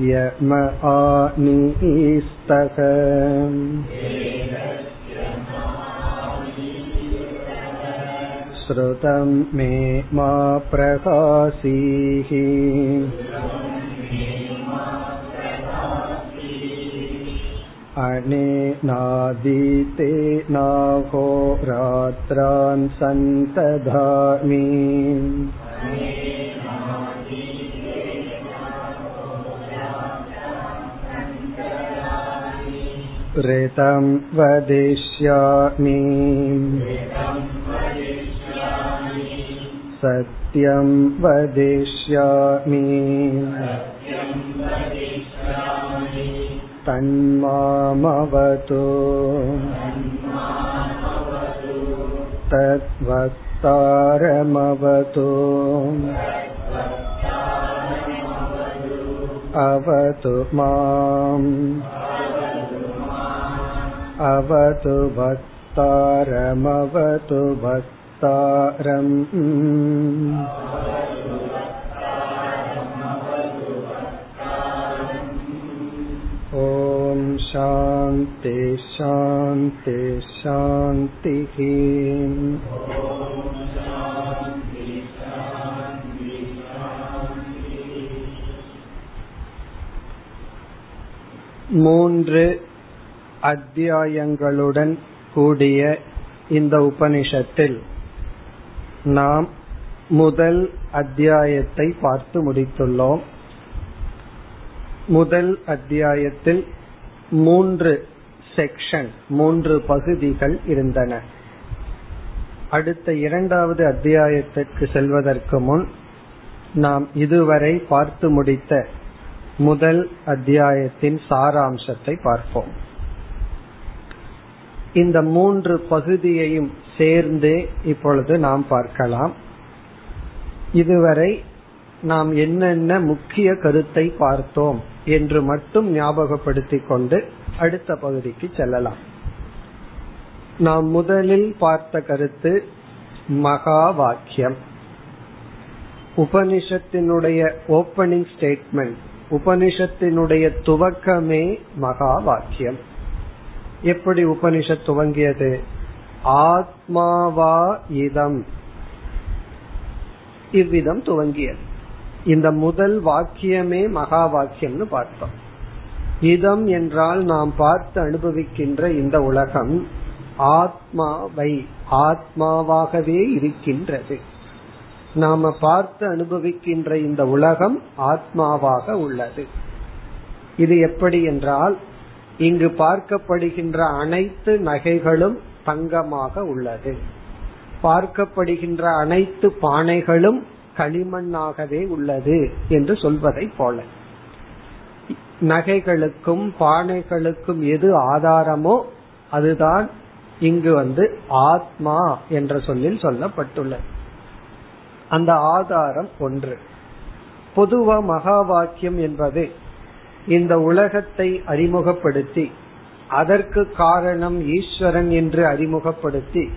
म आनीस्तक श्रुतं मे मा प्रकाशीः अनेनादीते नाहोरात्रान् सन्तधामि ऋतं वदिष्यामि सत्यं वदिष्यामि तन्मामवतु तद्वक्तारमवतु अवतु माम् अवतु भक्तारमवतु भक्तारम् ॐ शान्ति शान्ति शान्तिः மூன்று அத்தியாயங்களுடன் கூடிய இந்த உபனிஷத்தில் நாம் முதல் அத்தியாயத்தை பார்த்து முடித்துள்ளோம். முதல் அத்தியாயத்தில் மூன்று செக்ஷன் மூன்று பகுதிகள் இருந்தன. அடுத்த இரண்டாவது அத்தியாயத்திற்கு செல்வதற்கு முன் நாம் இதுவரை பார்த்து முடித்த முதல் அத்தியாயத்தின் சாராம்சத்தை பார்ப்போம். இந்த மூன்று பகுதியையும் சேர்ந்தே இப்பொழுது நாம் பார்க்கலாம். இதுவரை நாம் என்னென்ன முக்கிய கருத்தை பார்த்தோம் என்று மட்டும் ஞாபகப்படுத்திக் கொண்டு அடுத்த பகுதிக்கு செல்லலாம். நாம் முதலில் பார்த்த கருத்து மகா வாக்கியம். உபனிஷத்தினுடைய ஓபனிங் ஸ்டேட்மெண்ட் உபனிஷத்தினுடைய துவக்கமே மகா வாக்கியம். எப்படி உபனிஷத் துவங்கியது? ஆத்மாவா இதம். இவ்விதம் துவங்கியது. இந்த முதல் வாக்கியமே மகா வாக்கியம்னு பார்த்தோம். இதம் என்றால் நாம் பார்த்து அனுபவிக்கின்ற இந்த உலகம் ஆத்மாவை ஆத்மாவாகவே இருக்கின்றது. நாம பார்த்து அனுபவிக்கின்ற இந்த உலகம் ஆத்மாவாக உள்ளது. இது எப்படி என்றால் இங்கு பார்க்கப்படுகின்ற அனைத்து நகைகளும் தங்கமாக உள்ளது. பார்க்கப்படுகின்ற அனைத்து பானைகளும் களிமண்ணாகவே உள்ளது என்று சொல்வதை போல. நகைகளுக்கும் பானைகளுக்கும் எது ஆதாரமோ அதுதான் இங்கு வந்து ஆத்மா என்ற சொல்லில் சொல்லப்பட்டுள்ளது. அந்த ஆதாரம் ஒன்று. பொதுவா மகா வாக்கியம் என்பது இந்த உலகத்தை அறிமுகப்படுத்தி அதற்கு காரணம் ஈஸ்வரன் என்று அறிமுகப்படுத்தி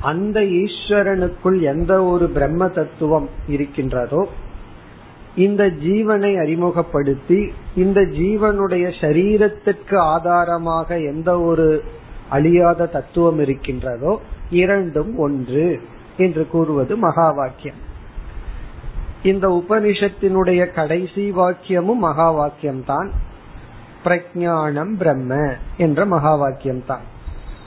அந்த ஈஸ்வரனுக்குள் எந்த ஒரு பிரம்ம தத்துவம் இருக்கின்றதோ இந்த ஜீவனை அறிமுகப்படுத்தி இந்த ஜீவனுடைய சரீரத்திற்கு ஆதாரமாக எந்த ஒரு அழியாத தத்துவம் இருக்கின்றதோ இரண்டும் ஒன்று என்று கூறுவது மகா வாக்கியம். இந்த உபனிஷத்தினுடைய கடைசி வாக்கியமும் மகா வாக்கியம் தான் பிரஜானம் பிரம்ம என்ற மகா வாக்கியம் தான்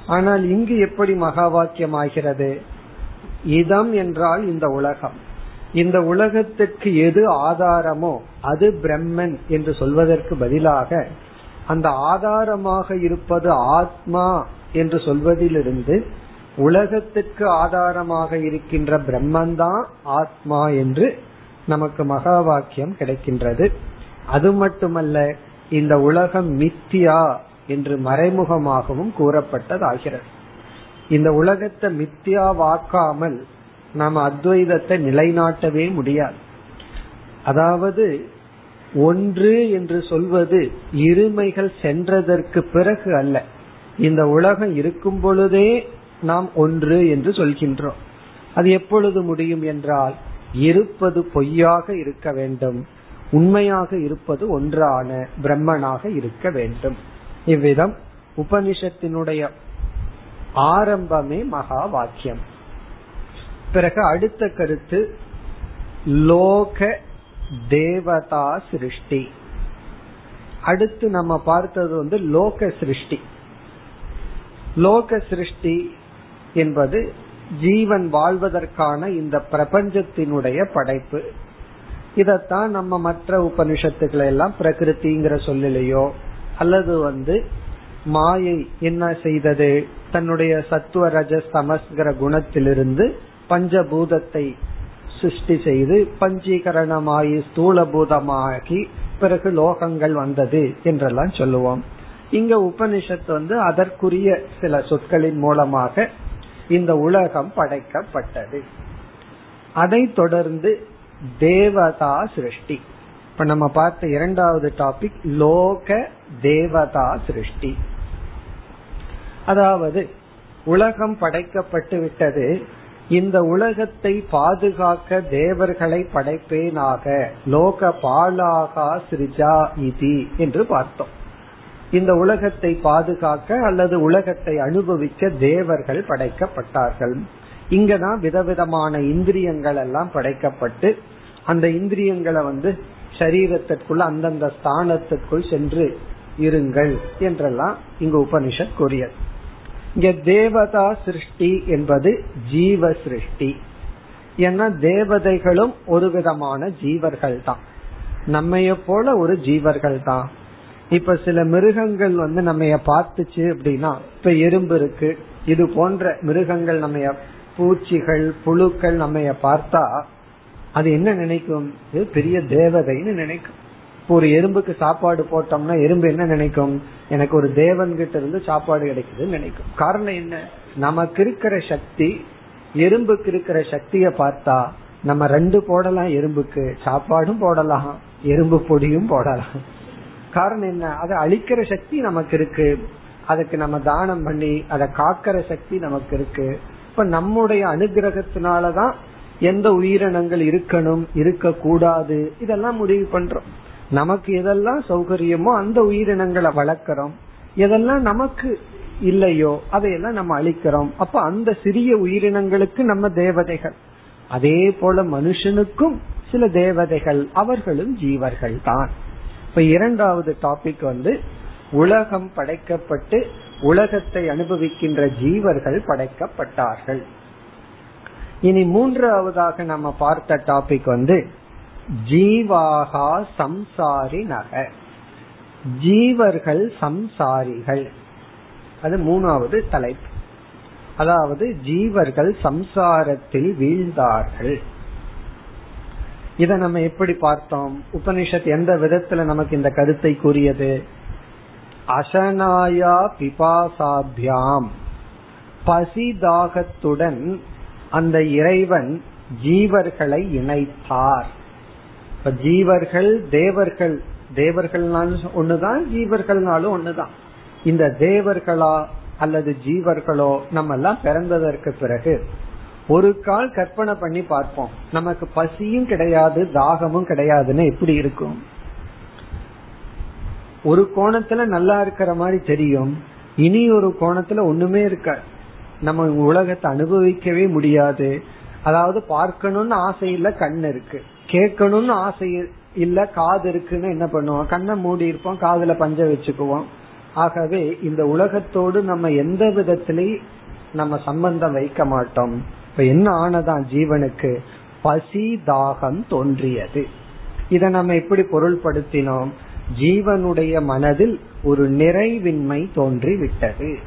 ஆனால் இங்கு எப்படி மகா வாக்கியம் ஆகிறது இதம் என்றால் இந்த உலகம். இந்த உலகத்துக்கு எது ஆதாரமோ அது பிரம்மன் என்று சொல்வதற்கு பதிலாக அந்த ஆதாரமாக இருப்பது ஆத்மா என்று சொல்வதிலிருந்து உலகத்துக்கு ஆதாரமாக இருக்கின்ற பிரம்மன்தான் ஆத்மா என்று நமக்கு மகா வாக்கியம் கிடைக்கின்றது. அது மட்டுமல்ல இந்த உலகம் மித்தியா என்று மறைமுகமாகவும் கூறப்பட்டதாகிறது. இந்த உலகத்தை மித்தியா வாக்காமல் நாம் அத்வைதத்தை நிலைநாட்டவே முடியாது. அதாவது ஒன்று என்று சொல்வது இருமைகள் சென்றதற்கு பிறகு அல்ல. இந்த உலகம் இருக்கும் பொழுதே நாம் ஒன்று என்று சொல்கின்றோம். அது எப்பொழுது முடியும் என்றால் இருப்பது பொய்யாக இருக்க வேண்டும். உண்மையாக இருப்பது ஒன்றான பிரம்மனாக இருக்க வேண்டும். இவ்விதம் உபனிஷத்தினுடைய ஆரம்பமே மகா வாக்கியம். பிறகு அடுத்த கருத்து லோக தேவதா சிருஷ்டி. அடுத்து நம்ம பார்த்தது வந்து லோக சிருஷ்டி. லோக சிருஷ்டி என்பது ஜீவன் வாழ்வதற்கான இந்த பிரபஞ்சத்தினுடைய படைப்பு. இதத்தான் நம்ம மற்ற உபனிஷத்துக்களை எல்லாம் பிரகிருதிங்கிற சொல்லிலேயோ அல்லது வந்து மாயை என்ன செய்தது தன்னுடைய சத்துவ ரஜ சமஸ்கிற குணத்திலிருந்து பஞ்சபூதத்தை சிருஷ்டி செய்து பஞ்சீகரணமாயி ஸ்தூலபூதமாகி பிறகு லோகங்கள் வந்தது என்றெல்லாம் சொல்லுவோம். இங்க உபனிஷத் வந்து அதற்குரிய சில சொற்களின் மூலமாக இந்த உலகம் படைக்கப்பட்டது. அதை தொடர்ந்து தேவதா சிருஷ்டி. இப்ப நம்ம பார்த்த இரண்டாவது டாபிக் லோக தேவதா சிருஷ்டி. அதாவது உலகம் படைக்கப்பட்டு விட்டது இந்த உலகத்தை பாதுகாக்க தேவர்களை படைப்பேனாக. லோக பாலாகா சிரிஜா இதி என்று பார்த்தோம். இந்த உலகத்தை பாதுகாக்க அல்லது உலகத்தை அனுபவிக்க தேவர்கள் படைக்கப்பட்டார்கள். இங்கதான் விதவிதமான இந்திரியங்கள் எல்லாம் படைக்கப்பட்டு அந்த இந்திரியங்களை வந்து சரீரத்திற்குள்ள அந்தந்த ஸ்தானத்திற்குள் சென்று இருங்கள் என்றெல்லாம் இங்கு உபனிஷத் கூறியது. இங்க தேவதா சிருஷ்டி என்பது ஜீவ சிருஷ்டி. ஏன்னா தேவதைகளும் ஒரு விதமான ஜீவர்கள் தான் நம்மைய போல ஒரு ஜீவர்கள் தான் இப்ப சில மிருகங்கள் வந்து நம்ம பார்த்துச்சு அப்படின்னா இப்ப எறும்பு இருக்கு. இது போன்ற மிருகங்கள் நம்ம பூச்சிகள் புழுக்கள் நம்ம பார்த்தா அது என்ன நினைக்கும்? இது பெரிய தேவதைன்னு நினைக்கும். இப்போ ஒரு எறும்புக்கு சாப்பாடு போட்டோம்னா எறும்பு என்ன நினைக்கும்? எனக்கு ஒரு தேவன் கிட்ட இருந்து சாப்பாடு கிடைக்குதுன்னு நினைக்கும். காரணம் என்ன? நமக்கு இருக்கிற சக்தி எறும்புக்கு இருக்கிற சக்திய பார்த்தா நம்ம ரெண்டு போடலாம் எறும்புக்கு. சாப்பாடும் போடலாம் எறும்பு பொடியும் போடலாம். காரணம் என்ன? அதை அழிக்கிற சக்தி நமக்கு இருக்கு. அதுக்கு நம்ம தானம் பண்ணி அதை காக்கிற சக்தி நமக்கு இருக்கு. இப்ப நம்முடைய அனுகிரகத்தினாலதான் எந்த உயிரினங்கள் இருக்கணும் இருக்க கூடாது இதெல்லாம் முடிவு பண்றோம். நமக்கு எதெல்லாம் சௌகரியமோ அந்த உயிரினங்களை வளர்க்கிறோம். எதெல்லாம் நமக்கு இல்லையோ அதையெல்லாம் நம்ம அழிக்கிறோம். அப்ப அந்த சிறிய உயிரினங்களுக்கு நம்ம தேவதைகள். அதே போல மனுஷனுக்கும் சில தேவதைகள் அவர்களும் ஜீவர்கள் தான் இப்ப இரண்டாவது டாபிக் வந்து உலகம் படைக்கப்பட்டு உலகத்தை அனுபவிக்கின்ற ஜீவர்கள் படைக்கப்பட்டார்கள். இனி மூன்றாவதாக நம்ம பார்த்த டாபிக் வந்து ஜீவாகா சம்சாரி நக. ஜீவர்கள் சம்சாரிகள். அது மூணாவது தலைப்பு. அதாவது ஜீவர்கள் சம்சாரத்தில் வீழ்ந்தார்கள். இத நம்ம எப்படி பார்த்தோம்? உபனிஷத் எந்த விதத்துல நமக்கு இந்த கருத்தை கூறியது? அசனாயா பிபாசாபியாம். பசிதாகத்துடன் அந்த இறைவன் ஜீவர்களை இணைத்தார். ஜீவர்கள் தேவர்கள் தேவர்கள்னாலும் ஒண்ணுதான் ஜீவர்கள்னாலும் ஒண்ணுதான். இந்த தேவர்களா அல்லது ஜீவர்களோ நம்ம எல்லாம் பிறந்ததற்கு பிறகு ஒரு கால் கற்பனை பண்ணி பார்ப்போம். நமக்கு பசியும் கிடையாது தாகமும் கிடையாதுன்னு எப்படி இருக்கும்? ஒரு கோணத்துல நல்லா இருக்கிற மாதிரி தெரியும். இனி ஒரு கோணத்துல ஒண்ணுமே இருக்க நம்ம உலகத்தை அனுபவிக்கவே முடியாது. அதாவது பார்க்கணும்னு ஆசை இல்ல கண் இருக்கு. கேட்கணும்னு ஆசை இல்ல காது இருக்குன்னு என்ன பண்ணுவோம்? கண்ணை மூடி இருப்போம் காதுல பஞ்ச வச்சுக்குவோம். ஆகவே இந்த உலகத்தோடு நம்ம எந்த விதத்திலையும் நம்ம சம்பந்தம் வைக்க மாட்டோம். இப்ப என்ன ஆனதான் ஜீவனுக்கு? பசி தாகம் தோன்றியது. இதை நம்ம எப்படி பொருள்படுத்தினோம்? ஜீவனுடைய மனதில் ஒரு நிறைவின்மை தோன்றி விட்டது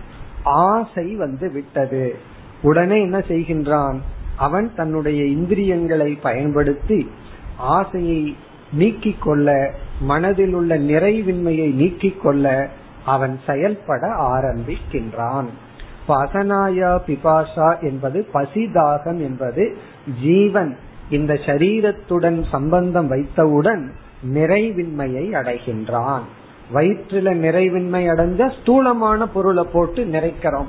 ஆசை வந்து விட்டது. உடனே என்ன செய்கின்றான்? அவன் தன்னுடைய இந்திரியங்களை பயன்படுத்தி ஆசையை நீக்கிக் கொள்ள மனதில் உள்ள நிறைவின்மையை நீக்கிக் கொள்ள அவன் செயல்பட ஆரம்பிக்கின்றான். அசனாயா பிபாஷா என்பது பசிதாகம் என்பது ஜீவன். இந்த சரீரத்துடன் சம்பந்தம் வைத்தவுடன் நிறைவின்மையை அடைகின்றான். வயிற்றுல நிறைவின்மை அடைஞ்ச ஸ்தூலமான பொருளை போட்டு நிறைக்கிறோம்.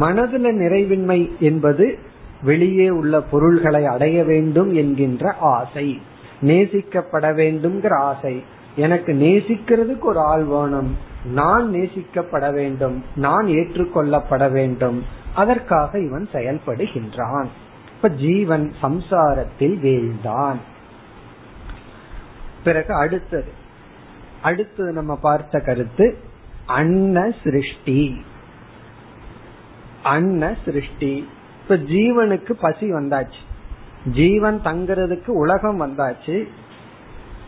மனதுல நிறைவின்மை என்பது வெளியே உள்ள பொருள்களை அடைய வேண்டும் என்கின்ற ஆசை. நேசிக்கப்பட வேண்டும்ங்கிற ஆசை. எனக்கு நேசிக்கிறதுக்கு ஒரு ஆள் வேணும். நான் நேசிக்கப்பட வேண்டும் நான் ஏற்றுக்கொள்ளப்பட வேண்டும் அதற்காக இவன் செயல்படுகின்றான். இப்ப ஜீவன் சம்சாரத்தில் வீழ்ந்தான். பிறகு அடுத்தது அடுத்தது நம்ம பார்த்த கருத்து அன்ன சிருஷ்டி. அன்ன சிருஷ்டி. இப்ப ஜீவனுக்கு பசி வந்தாச்சு. ஜீவன் தங்கிறதுக்கு உலகம் வந்தாச்சு.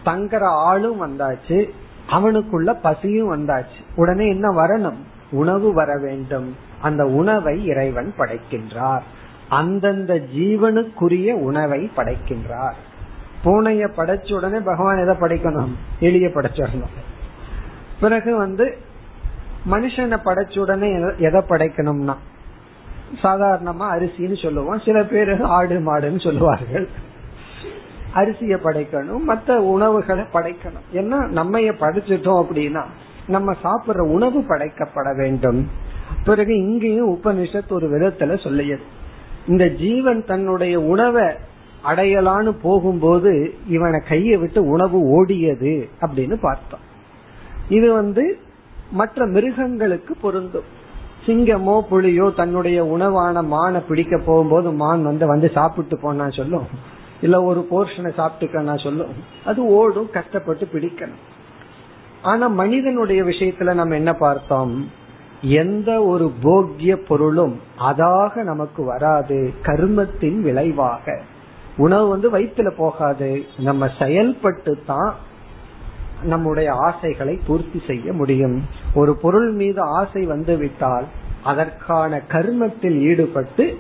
தங்குற ஆளும் வந்தாச்சு. அவனுக்குள்ள பசியும் வந்தாச்சு. உடனே என்ன வரணும்? உணவு வர வேண்டும். அந்த உணவை இறைவன் படைக்கின்றார். அந்தந்த ஜீவனுக்குரிய உணவை படைக்கின்றார். பூனைய படைச்ச உடனே பகவான் எதை படைக்கணும்? எளிய படைச்சிடணும். பிறகு வந்து மனுஷனை படைச்ச உடனே எதை படைக்கணும்னா? சாதாரணமா அரிசின்னு சொல்லுவோம். சில பேர் ஆடு மாடுன்னு சொல்லுவார்கள். அரிசிய படைக்கணும் மற்ற உணவுகளை படைக்கணும். ஏன்னா நம்ம படைச்சிட்டோம் அப்படின்னா நம்ம சாப்பிடுற உணவு படைக்கப்பட வேண்டும். பிறகு இங்கேயும் உபனிஷத் ஒரு விதத்துல சொல்லியது. இந்த ஜீவன் தன்னுடைய உணவை அடையலான்னு போகும்போது இவனை கையை விட்டு உணவு ஓடியது அப்படின்னு பார்த்தோம். இது வந்து மற்ற மிருகங்களுக்கு பொருந்தும். சிங்கமோ புலியோ தன்னுடைய உணவான மானை பிடிக்க போகும்போது மான் வந்து வந்து சாப்பிட்டு போனா சொல்லும். இல்ல ஒரு போர்ஷனை சாப்பிட்டுக்கன்னா சொல்லும். அது ஓடும் கஷ்டப்பட்டு பிடிக்கணும். ஆனா மனிதனுடைய விஷயத்துல நம்ம என்ன பார்த்தோம்? எந்த ஒரு போக்கிய பொருளும் அதாக நமக்கு வராது. கர்மத்தின் விளைவாக. உணவு வந்து வயிற்றுல போகாது. நம்ம செயல்பட்டு தான் நம்முடைய ஆசைகளை பூர்த்தி செய்ய முடியும். ஒரு பொருள் மீது ஆசை வந்து விட்டால் அதற்கான கர்மத்தில் ஈடுபட்டு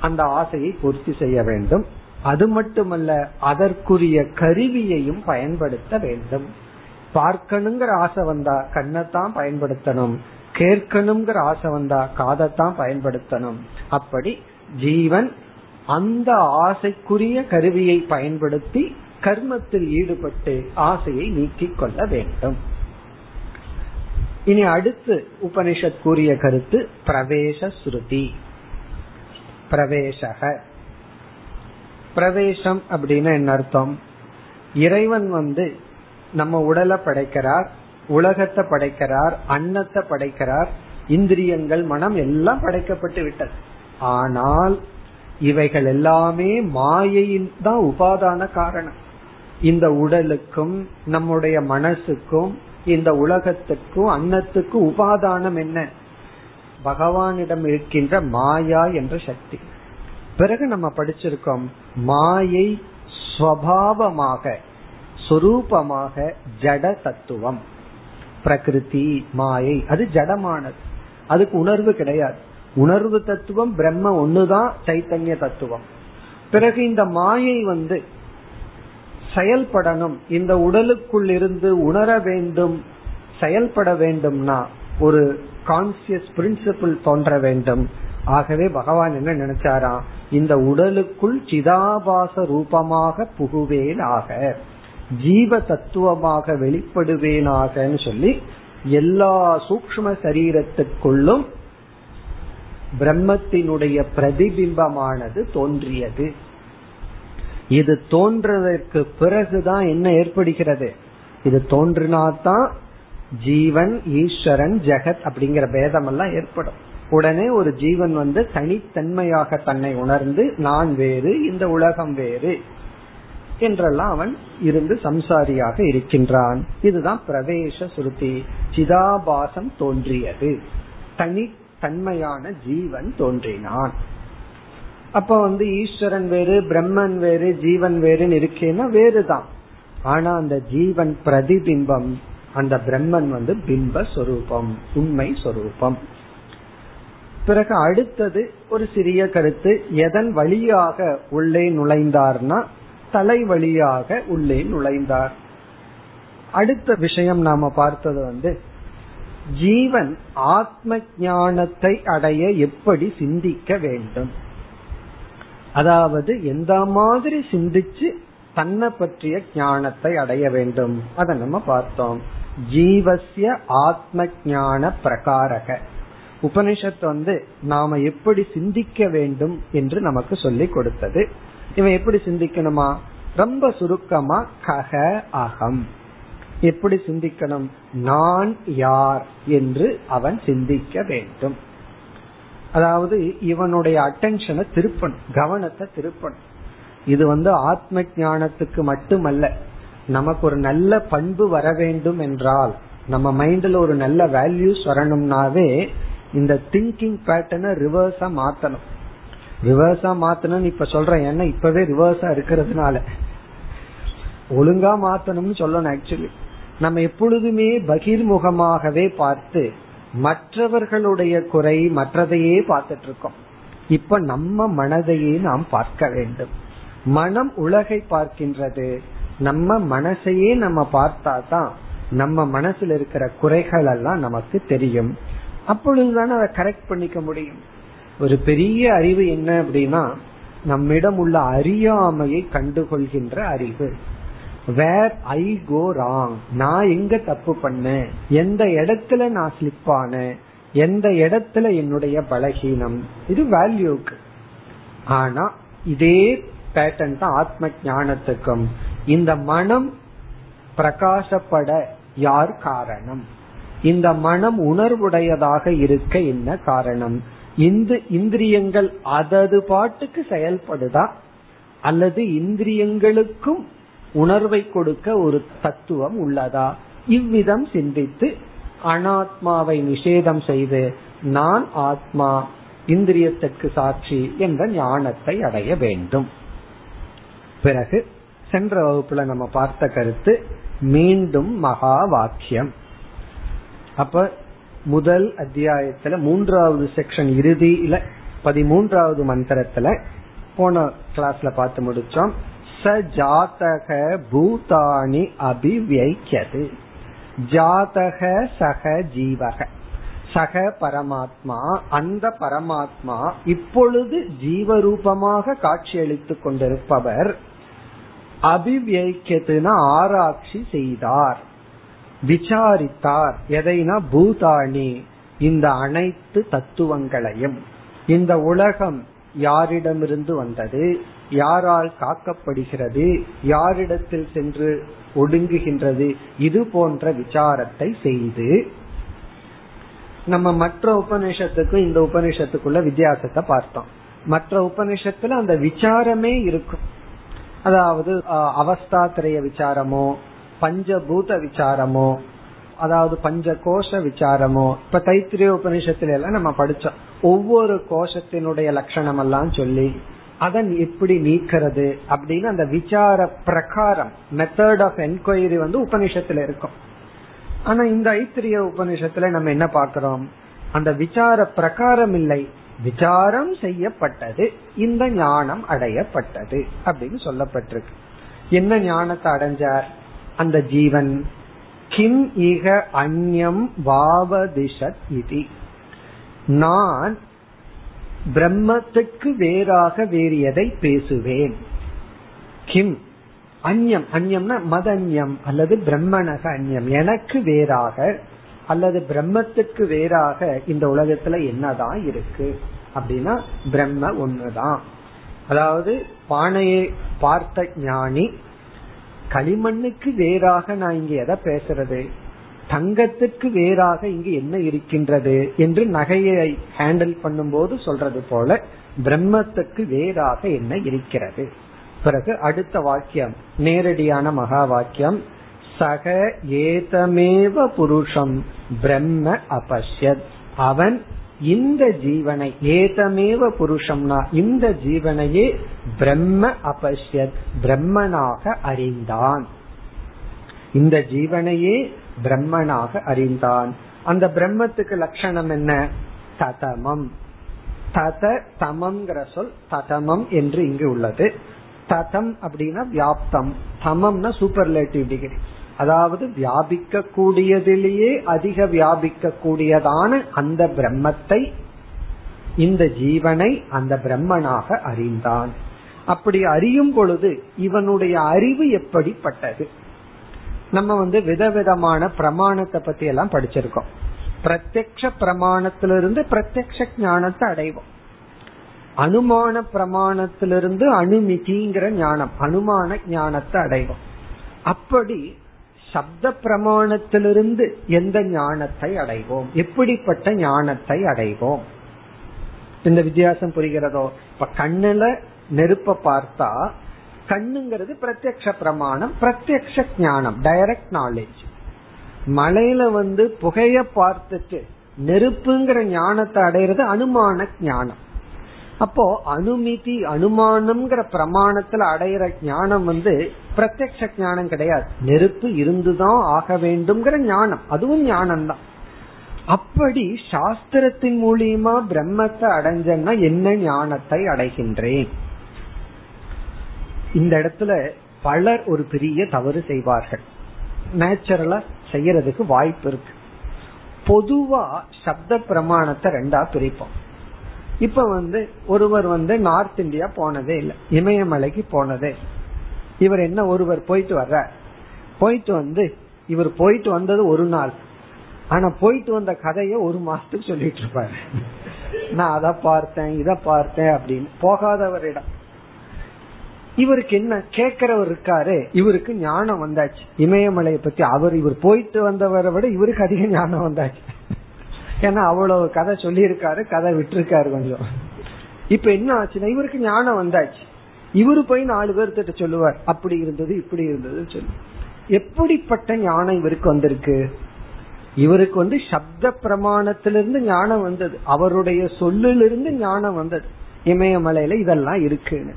அந்த ஆசையை பூர்த்தி செய்ய வேண்டும். அது மட்டுமல்ல அதற்குரிய கருவியையும் பயன்படுத்த வேண்டும். பார்க்கணுங்கிற ஆசை வந்தா கண்ணைத்தான் பயன்படுத்தணும். கேட்கணுங்கிற ஆசை வந்தா காதைத்தான் பயன்படுத்தணும். அப்படி ஜீவன் அந்த ஆசைக்குரிய கருவியை பயன்படுத்தி கர்மத்தில் ஈடுபட்டு ஆசையை நீக்கிக் கொள்ள வேண்டும். இனி அடுத்து உபனிஷத் கூறிய கருத்து பிரவேச ஸ்ருதி. பிரவேசக. பிரவேசம் அப்படின்னா என்ன அர்த்தம்? இறைவன் வந்து நம்ம உடலை படைக்கிறார் உலகத்தை படைக்கிறார் அன்னத்தை படைக்கிறார் இந்திரியங்கள் மனம் எல்லாம் படைக்கப்பட்டு விட்டது. ஆனால் இவைகள் எல்லாமே மாயையின் தான் உபாதான காரணம். இந்த உடலுக்கும் நம்முடைய மனசுக்கும் இந்த உலகத்துக்கும் அன்னத்துக்கும் உபாதானம் என்ன? பகவானிடம் இருக்கின்ற மாயா என்ற சக்தி. பிறகு நம்ம படிச்சிருக்கோம் மாயை ஸ்வபாவமாக சொரூபமாக ஜட தத்துவம். பிரகிருதி மாயை அது ஜடமானது. அதுக்கு உணர்வு கிடையாது. உணர்வு தத்துவம் பிரம்ம ஒண்ணுதான் சைத்தன்ய தத்துவம். பிறகு இந்த மாயை வந்து செயல்படணும். இந்த உடலுக்குள் இருந்து உணர வேண்டும் செயல்பட வேண்டும்னா ஒரு கான்சியஸ் பிரின்சிபிள் தோன்ற வேண்டும். ஆகவே பகவான் என்ன நினைச்சாராம்? இந்த உடலுக்குள் சிதாபாச ரூபமாக புகுவேனாக ஜீவ தத்துவமாக வெளிப்படுவேனாகன்னு சொல்லி எல்லா சூக்ம சரீரத்துக்குள்ளும் பிரம்மத்தினுடைய பிரதிபிம்பமானது தோன்றியது. இது தோன்றதற்கு பிறகுதான் என்ன ஏற்படுகிறது? இது தோன்றினாதான் ஜீவன் ஈஸ்வரன் ஜெகத் அப்படிங்கிற பேதம் எல்லாம் ஏற்படும். உடனே ஒரு ஜீவன் வந்து தனித்தன்மையாக தன்னை உணர்ந்து நான் வேறு இந்த உலகம் வேறு என்றெல்லாம் அவன் இருந்து சம்சாரியாக இருக்கின்றான். இதுதான் பிரவேச சுருதி. சிதாபாசம் தோன்றியது. தனி தன்மையான ஜீவன் தோன்றினான். அப்ப வந்து ஈஸ்வரன் வேறு பிரம்மன் வேறு ஜீவன் வேறுன்னு இருக்கேன்னா வேறுதான். ஆனா அந்த ஜீவன் பிரதிபிம்பம் அந்த பிரம்மன் வந்து பிம்ப சொரூபம் உண்மை சொரூபம். பிறகு அடுத்தது ஒரு சிறிய கருத்து எதன் வழியாக உள்ளே நுழைந்தார்னா தலை வழியாக உள்ளே நுழைந்தார். அடுத்த விஷயம் நாம பார்த்தது வந்து ஜீவன் ஆத்ம ஞானத்தை அடைய எப்படி சிந்திக்க வேண்டும்? அதாவது எந்த மாதிரி சிந்திச்சு தன்னை பற்றிய ஞானத்தை அடைய வேண்டும்? அதை நம்ம பார்த்தோம். ஜீவசிய ஆத்ம ஞான பிரகாரக. உபனிஷத் வந்து நாம எப்படி சிந்திக்க வேண்டும் என்று நமக்கு சொல்லி கொடுத்தது. இவன் எப்படி சிந்திக்கணுமா? ரொம்ப சுருக்கமா கக அகம் எப்படி சிந்திக்கணும்? நான் யார் என்று அவன் சிந்திக்க வேண்டும். அதாவது இவனுடைய அட்டென்ஷனை திருப்பணும் கவனத்தை திருப்பணும். இது வந்து ஆத்ம ஞானத்துக்கு மட்டுமல்ல. நமக்கு ஒரு நல்ல பண்பு வர வேண்டும் என்றால் நம்ம மைண்ட்ல ஒரு நல்ல வேல்யூஸ் வரணும்னாவே இந்த திங்கிங் பேட்டர்னை ரிவர்ஸா மாத்தணும். ரிவர்ஸா மாத்தணும்னு இப்ப சொல்றேன் ஏன்னா இப்பவே ரிவர்ஸா இருக்கிறதுனால. ஒழுங்கா மாத்தணும்னு சொல்லணும் ஆக்சுவலி நம்ம எப்பொழுதுமே பகிர்முகமாகவே பார்த்து மற்றவர்களுடைய குறை மற்றதையே பார்த்துட்டு இருக்கோம் இப்ப நம்ம மனதையே நாம் பார்க்க வேண்டும். மனம் உலகை பார்க்கின்றது. நம்ம மனசையே நம்ம பார்த்தா தான் நம்ம மனசுல இருக்கிற குறைகள் எல்லாம் நமக்கு தெரியும். அப்பொழுதுதான் அதை கரெக்ட் பண்ணிக்க முடியும். ஒரு பெரிய அறிவு என்ன அப்படின்னா நம்மிடம் உள்ள அறியாமையை கண்டுகொள்கின்ற அறிவு. வேர் ஐ கோ ராங் நான் எங்க தப்பு பண்ணேன்? எந்த இடத்துல நான் ஸ்லிப் ஆனேன்? எந்த இடத்துல என்னுடைய பலகீனம்? இது வேல்யூக்கு ஆனா இதே பேட்டன் தான் ஆத்ம ஞானத்துக்கும். இந்த மனம் பிரகாசப்பட யார் காரணம்? இந்த மனம் உணர்வுடையதாக இருக்க என்ன காரணம்? இந்த இந்திரியங்கள் அதது பாட்டுக்கு செயல்படுதா? அல்லது இந்திரியங்களுக்கும் உணர்வை கொடுக்க ஒரு தத்துவம் உள்ளதா? இவ்விதம் சிந்தித்து அனாத்மாவை நிஷேதம் செய்து நான் ஆத்மா இந்திரியத்திற்கு சாட்சி என்ற ஞானத்தை அடைய வேண்டும். பிறகு சென்ற வகுப்புல நம்ம பார்த்த கருத்து மீண்டும் மகா வாக்கியம். அப்ப முதல் அத்தியாயத்துல மூன்றாவது செக்ஷன் இறுதியில பதிமூன்றாவது மந்திரத்துல போன கிளாஸ்ல பார்த்து முடிச்சோம். ச ஜாதக பூதானி அபிவியது ஜாதக சக ஜீவக. சக பரமாத்மா அந்த பரமாத்மா இப்பொழுது ஜீவரூபமாக காட்சியளித்துக் கொண்டிருப்பவர் அபிவியக்கத்துனா ஆராய்ச்சி செய்தார். விசாரித்தார். எதைனா பூதாணி. இந்த அனைத்து தத்துவங்களையும். இந்த உலகம் யாரிடமிருந்து வந்தது? யாரால் காக்கப்படுகிறது? யாரிடத்தில் சென்று ஒடுங்குகின்றது? இது போன்ற விசாரத்தை செய்து நம்ம மற்ற உபநிஷத்துக்கும் இந்த உபநிஷத்துக்குள்ள வித்தியாசத்தை பார்த்தோம். மற்ற உபநிஷத்துல அந்த விசாரமே இருக்கும். அதாவது அவஸ்தாத்திரைய விசாரமோ பஞ்சபூத விசாரமோ அதாவது பஞ்ச கோஷ விசாரமோ இப்ப தைத்திரிய உபநிஷத்துல எல்லாம் நம்ம படிச்சோம். ஒவ்வொரு கோஷத்தினுடைய லட்சணம் எல்லாம் சொல்லி அதன் எப்படி நீக்கிறது அப்படின்னு அந்த விசார பிரகாரம் மெத்தட் ஆஃப் என்கொயரி வந்து உபநிஷத்துல இருக்கும். ஆனா இந்த ஐத்திரிய உபநிஷத்துல நம்ம என்ன பாக்கிறோம் அந்த விசார பிரகாரம் இல்லை. விசாரம் செய்யப்பட்டது. இந்த ஞானம் அடையப்பட்டது அப்படின்னு சொல்லப்பட்டிருக்கு. என்ன ஞானத்தை அடைஞ்சார்? அந்த ஜீவன். கிம் இக அந்யம் வாவதிஷத் இது. நான் பிரம்மத்துக்கு வேறாக வேறு எதை பேசுவேன்? கிம். அந்யம். அந்யம்னா மதன்யம் அல்லது பிரம்மணக அந்யம். எனக்கு வேறாக அல்லது பிரம்மத்துக்கு வேறாக இந்த உலகத்துல என்னதான் இருக்கு? அப்படின்னா பிரம்ம ஒண்ணுதான். அதாவது பானையை பார்த்த ஞானி களிமண்ணுக்கு வேறாக நான் இங்க எதை பேசுறது? தங்கத்துக்கு வேறாக இங்கு என்ன இருக்கின்றது? என்று நகையை ஹேண்டில் பண்ணும்போது சொல்றது போல பிரம்மத்துக்கு வேறாக என்ன இருக்கிறது? பிறகு அடுத்த வாக்கியம் நேரடியான மகா வாக்கியம் சக ஏதமேவ புருஷம் பிரம்ம அபஷ்யத். அவன் இந்த ஜீவனை ஏதமேவ புருஷம்னா இந்த ஜீவனையே பிரம்ம அபஷ்யத் பிரம்மனாக அறிந்தான். இந்த ஜீவனையே பிரம்மனாக அறிந்தான். அந்த பிரம்மத்துக்கு லட்சணம் என்ன? ததமம். தத தமம்ங்கிற சொல் ததமம் என்று இங்கு உள்ளது. ததம் அப்படின்னா வியாப்தம். தமம்னா சூப்பர்லேட்டிவ் டிகிரி அதாவது வியாபிக்க கூடியதிலேயே அதிக வியாபிக்க கூடியதான அந்த பிரம்மத்தை இந்த ஜீவனை அந்த பிரம்மனாக அறிந்தான். அப்படி அறியும் பொழுது இவனுடைய அறிவு எப்படிப்பட்டது? நம்ம வந்து விதவிதமான பிரமாணத்தை பத்தி எல்லாம் படிச்சிருக்கோம். பிரத்யக்ஷ பிரமாணத்திலிருந்து பிரத்யக்ஷ ஞானத்தை அடைவோம். அனுமான பிரமாணத்திலிருந்து அணுமிகிங்கிற ஞானம் அனுமான ஞானத்தை அடைவோம். அப்படி சப்த பிரமாணத்திலிருந்து எந்த ஞானத்தை அடைவோம்? எப்படிப்பட்ட ஞானத்தை அடைவோம்? இந்த வித்தியாசம் புரிகிறதோ? இப்ப கண்ணுல நெருப்ப பார்த்தா கண்ணுங்கிறது பிரத்யக்ஷ பிரமாணம் பிரத்யக்ஷ ஞானம் டைரக்ட் நாலேஜ் மலையில வந்து புகைய பார்த்துட்டு நெருப்புங்கிற ஞானத்தை அடையிறது அனுமான ஞானம். அப்போ அனுமிதி அனுமானம்ங்கிற பிரமாணத்துல அடையிற ஞானம் வந்து பிரத்யக்ஷ ஞானம் கிடையாது. நெருப்பு இருந்துதான் ஆக வேண்டும்ங்கிற ஞானம். அதுவும் ஞானம் தான் அப்படி சாஸ்திரத்தின் மூலியமா பிரம்மத்தை அடைஞ்சன்னா என்ன ஞானத்தை அடைகின்றேன்? இந்த இடத்துல பலர் ஒரு பெரிய தவறு செய்வார்கள். நேச்சுரலா செய்யறதுக்கு வாய்ப்பு இருக்கு. பொதுவா சப்த பிரமாணத்தை ரெண்டா பிரிப்போம். இப்ப வந்து ஒருவர் வந்து நார்த் இந்தியா போனதே இல்லை. இமயமலைக்கு போனதே. இவர் என்ன ஒருவர் போயிட்டு வர்ற போயிட்டு வந்து இவர் போயிட்டு வந்தது ஒரு நாள். ஆனா போயிட்டு வந்த கதைய ஒரு மாசத்துக்கு சொல்லிட்டு இருப்பாரு. நான் அதை பார்த்தேன் இத பார்த்தேன் அப்படின்னு. போகாதவரிடம் இவருக்கு என்ன கேட்கிறவர் இருக்காரு. இவருக்கு ஞானம் வந்தாச்சு. இமயமலையை பத்தி அவர் இவர் போயிட்டு வந்தவரை விட இவருக்கு அதிக ஞானம் வந்தாச்சு. ஏன்னா அவ்வளவு கதை சொல்லியிருக்காரு கதை விட்டுருக்காரு கொஞ்சம். இப்ப என்ன ஆச்சுன்னா இவருக்கு ஞானம் வந்தாச்சு. இவரு போய் நாலு பேர்த்திட்ட சொல்லுவார் அப்படி இருந்தது இப்படி இருந்தது சொல்லு. எப்படிப்பட்ட ஞானம் இவருக்கு வந்திருக்கு? இவருக்கு வந்து சப்த பிரமாணத்திலிருந்து ஞானம் வந்தது. அவருடைய சொல்லிலிருந்து ஞானம் வந்தது. இமயமலையில இதெல்லாம் இருக்குன்னு.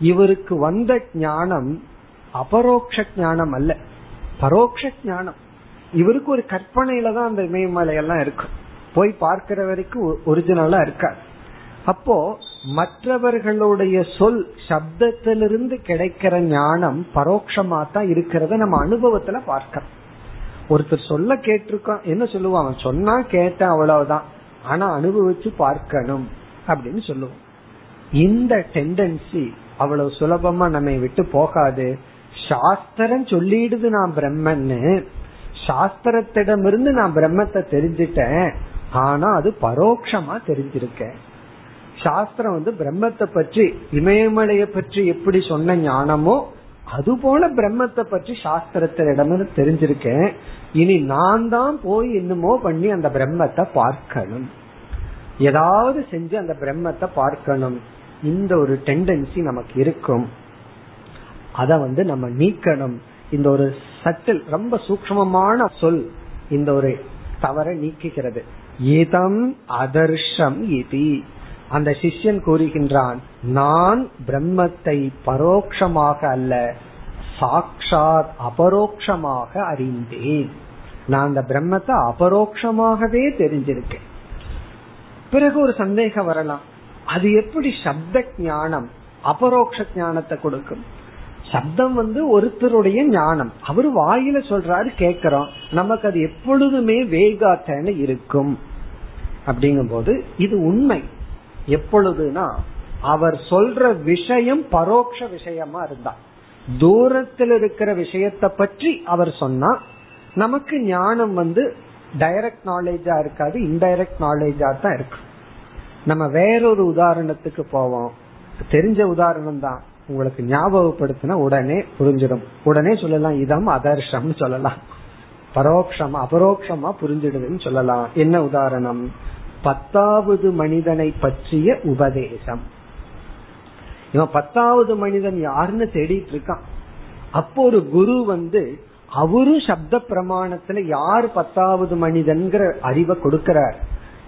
இவருக்கு வந்த ஞானம் அபரோக்ஷ ஞானம் அல்ல. பரோக்ஷ ஞானம். இவருக்கு ஒரு கற்பனையில தான் அந்த இமயமலையெல்லாம் இருக்கும். போய் பார்க்கிற வரைக்கும் ஒரிஜினலா இருக்காது அப்போ மற்றவர்களுடைய சொல் சப்தத்திலிருந்து கிடைக்கிற ஞானம் பரோட்சமா தான் இருக்கிறத நம்ம அனுபவத்துல பார்க்கிறோம். ஒருத்தர் சொல்ல கேட்டிருக்கான் என்ன சொல்லுவான்? அவன் சொன்னா கேட்டேன் அவ்வளவுதான். ஆனா அனுபவிச்சு பார்க்கணும் அப்படின்னு சொல்லுவோம். இந்த டெண்டன்சி அவ்வளவு சுலபமா நம்மை விட்டு போகாது. சாஸ்திரம் சொல்லிடுது நான் பிரம்மன்னு. சாஸ்திரத்திடமிருந்து நான் பிரம்மத்தை தெரிஞ்சிட்டேன். ஆனா அது பரோட்சமா தெரிஞ்சிருக்க. சாஸ்திரம் வந்து பிரம்மத்தை பற்றி இமயமலையை பற்றி எப்படி சொன்ன ஞானமோ அது போல பிரம்மத்தை பற்றி சாஸ்திரத்திடமிருந்து தெரிஞ்சிருக்கேன் இனி நான் தான் போய் என்னமோ பண்ணி அந்த பிரம்மத்தை பார்க்கணும். ஏதாவது செஞ்சு அந்த பிரம்மத்தை பார்க்கணும். இந்த ஒரு டெண்டன்சி நமக்கு இருக்கும். அத வந்து நம்ம நீக்கணும். இந்த ஒரு சட்டில் ரொம்ப சூக்மமான சொல் இந்த ஒரு தவறை நீக்குகிறது. இதம் அதர்ஷம் இதி. அந்த சிஷ்யன் கூறுகின்றான் நான் பிரம்மத்தை பரோட்சமாக அல்ல சாக்ஷாத் அபரோக்ஷமாக அறிந்தேன். நான் அந்த பிரம்மத்தை அபரோக்ஷமாகவே தெரிஞ்சிருக்கேன். பிறகு ஒரு சந்தேகம் வரலாம் அது எப்படி சப்த ஞானம் அபரோக்ஷ ஞானத்தை கொடுக்கும்? சப்தம் வந்து ஒருத்தருடைய ஞானம். அவரு வாயில சொல்றாரு கேக்குறோம் நமக்கு அது எப்பொழுதுமே வேகாத்தன இருக்கும். அப்படிங்கும் போது இது உண்மை. எப்பொழுதுனா அவர் சொல்ற விஷயம் பரோட்ச விஷயமா இருந்தா. தூரத்தில் இருக்கிற விஷயத்தை பற்றி அவர் சொன்னா நமக்கு ஞானம் வந்து டைரக்ட் நாலேஜா இருக்காது இன்டைரக்ட் நாலேஜா தான் இருக்கு. நம்ம வேறொரு உதாரணத்துக்கு போவோம். தெரிஞ்ச உதாரணம் தான் உங்களுக்கு ஞாபகப்படுத்தினா உடனே புரிஞ்சிடும். உடனே சொல்லலாம் இதம் அதர்ஷம் சொல்லலாம். பரோக்ஷமா அபரோக்ஷமா புரிஞ்சிடுதுன்னு சொல்லலாம். என்ன உதாரணம்? பத்தாவது மனிதனை பற்றிய உபதேசம். இவன் பத்தாவது மனிதன் யாருன்னு தேடிட்டு இருக்கான் அப்போ ஒரு குரு வந்து அவரும் சப்த பிரமாணத்துல யார் பத்தாவது மனிதன்கிற அறிவை கொடுக்கிறார்?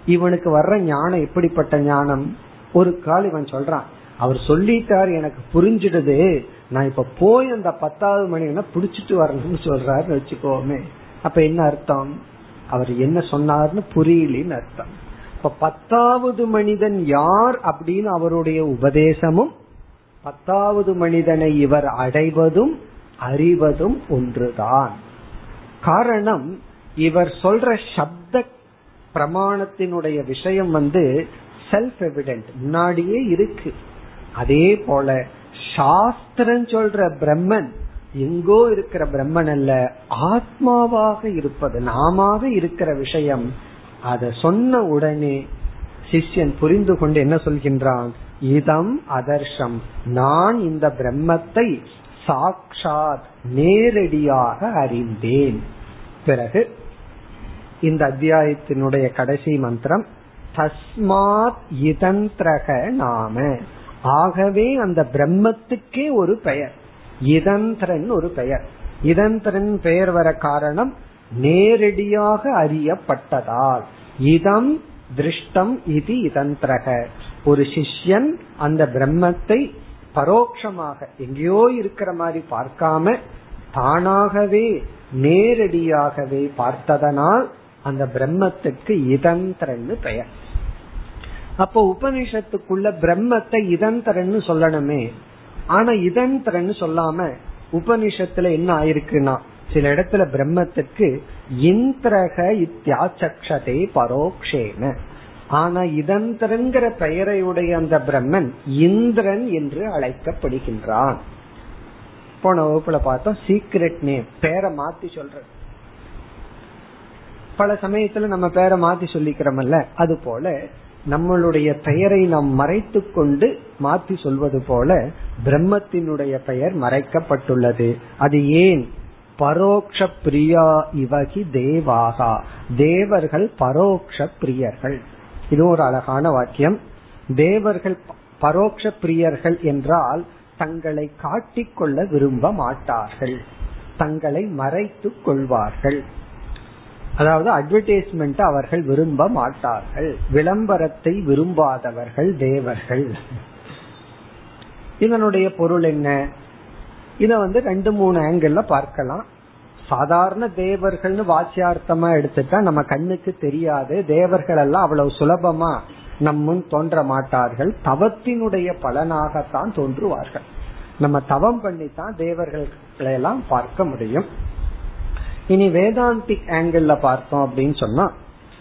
இவனுக்கு வர்ற ஞானம் எப்படிப்பட்ட ஞானம்? ஒரு கால் இவன் சொல்றான். அவர் சொல்லிட்டார் எனக்கு புரிஞ்சிடுது. நான் இப்ப போய் அந்த பத்தாவது மணினா புடிச்சிட்டு வரணும்னு சொல்றாருன்னு வச்சுக்கோமே. அப்ப என்ன அர்த்தம்? அவர் என்ன சொன்னார்னு புரியலன்னு அர்த்தம். இப்ப பத்தாவது மனிதன் யார் அப்படின்னு அவருடைய உபதேசமும் பத்தாவது மனிதனை இவர் அடைவதும் அறிவதும் ஒன்றுதான். காரணம் இவர் சொல்ற சப்த பிரமாணத்தினுடைய விஷயம் வந்து செல்ஃப் எவிடென்ட் முன்னாடியே இருக்கு. அதே போல சாஸ்திரம் சொல்ற பிரம்மன் எங்கோ இருக்கிற பிரம்மன் அல்ல ஆத்மாவாக இருப்பது நாம இருக்கிற விஷயம் அத சொன்ன உடனே சிஷ்யன் புரிந்து கொண்டு என்ன சொல்கின்றான்? இதம் அதர்ஷம். நான் இந்த பிரம்மத்தை சாக்ஷாத் நேரடியாக அறிந்தேன். பிறகு இந்த அத்தியாயத்தினுடைய கடைசி மந்திரம் தஸ்மாத் இதந்திரக நாம. ஆகவே அந்த பிரம்மத்துக்கே ஒரு பெயர். இதந்திரன் ஒரு பெயர். இதந்திரன் பெயர் வர காரணம் நேரடியாக அறியப்பட்டதால். இதம் திருஷ்டம் இது இதந்திரக. ஒரு சிஷ்யன் அந்த பிரம்மத்தை பரோட்சமாக எங்கேயோ இருக்கிற மாதிரி பார்க்காம தானாகவே நேரடியாகவே பார்த்ததனால் அந்த பிரம்மத்துக்கு இதந்திரன்னு பெயர். அப்போ உபனிஷத்துக்குள்ள பிரம்மத்தை இதந்திரன்னு சொல்லணுமே. ஆனா இதந்திரன்னு சொல்லாம உபனிஷத்துல என்ன ஆயிருக்குன்னா சில இடத்துல பிரம்மத்துக்கு இந்திரக இத்தியாச்சக்ஷதே பரோக்ஷேன ஆனா இதந்திரங்கிற பெயரையுடைய அந்த பிரம்மன் இந்திரன் என்று அழைக்கப்படுகின்றான். போன வகுப்புல பார்த்தோம் சீக்ரெட் நேம் பேரை மாத்தி சொல்றது. பல சமயத்துல நம்ம பேரை மாத்தி சொல்லிக்கிறோம்ல அது போல நம்மளுடைய பெயரை நாம் மறைத்து கொண்டு மாற்றி சொல்வது போல பிரம்மத்தினுடைய பெயர் மறைக்கப்பட்டுள்ளது. அது ஏன்? பரோக்ஷ பிரியா இவகி தேவாகா. தேவர்கள் பரோக்ஷ பிரியர்கள். இது ஒரு அழகான வாக்கியம். தேவர்கள் பரோக்ஷ பிரியர்கள் என்றால் தங்களை காட்டிக்கொள்ள விரும்ப மாட்டார்கள். தங்களை மறைத்து கொள்வார்கள். அதாவது அட்வர்டைஸ்மெண்ட் அவர்கள் விரும்ப மாட்டார்கள். விளம்பரத்தை விரும்பாதவர்கள் தேவர்கள். இதனுடைய பொருள் என்ன? இத வந்து ரெண்டு மூணு ஆங்கிள் பார்க்கலாம். சாதாரண தேவர்கள்னு வாச்சியார்த்தமா எடுத்துட்டா நம்ம கண்ணுக்கு தெரியாது தேவர்கள் எல்லாம் அவ்வளவு சுலபமா நம்முன் தோன்ற மாட்டார்கள். தவத்தினுடைய பலனாகத்தான் தோன்றுவார்கள். நம்ம தவம் பண்ணித்தான் தேவர்களை எல்லாம் பார்க்க முடியும். இனி வேதாந்திக் ஆங்கிள் பார்த்தோம் அப்படின்னு சொன்னா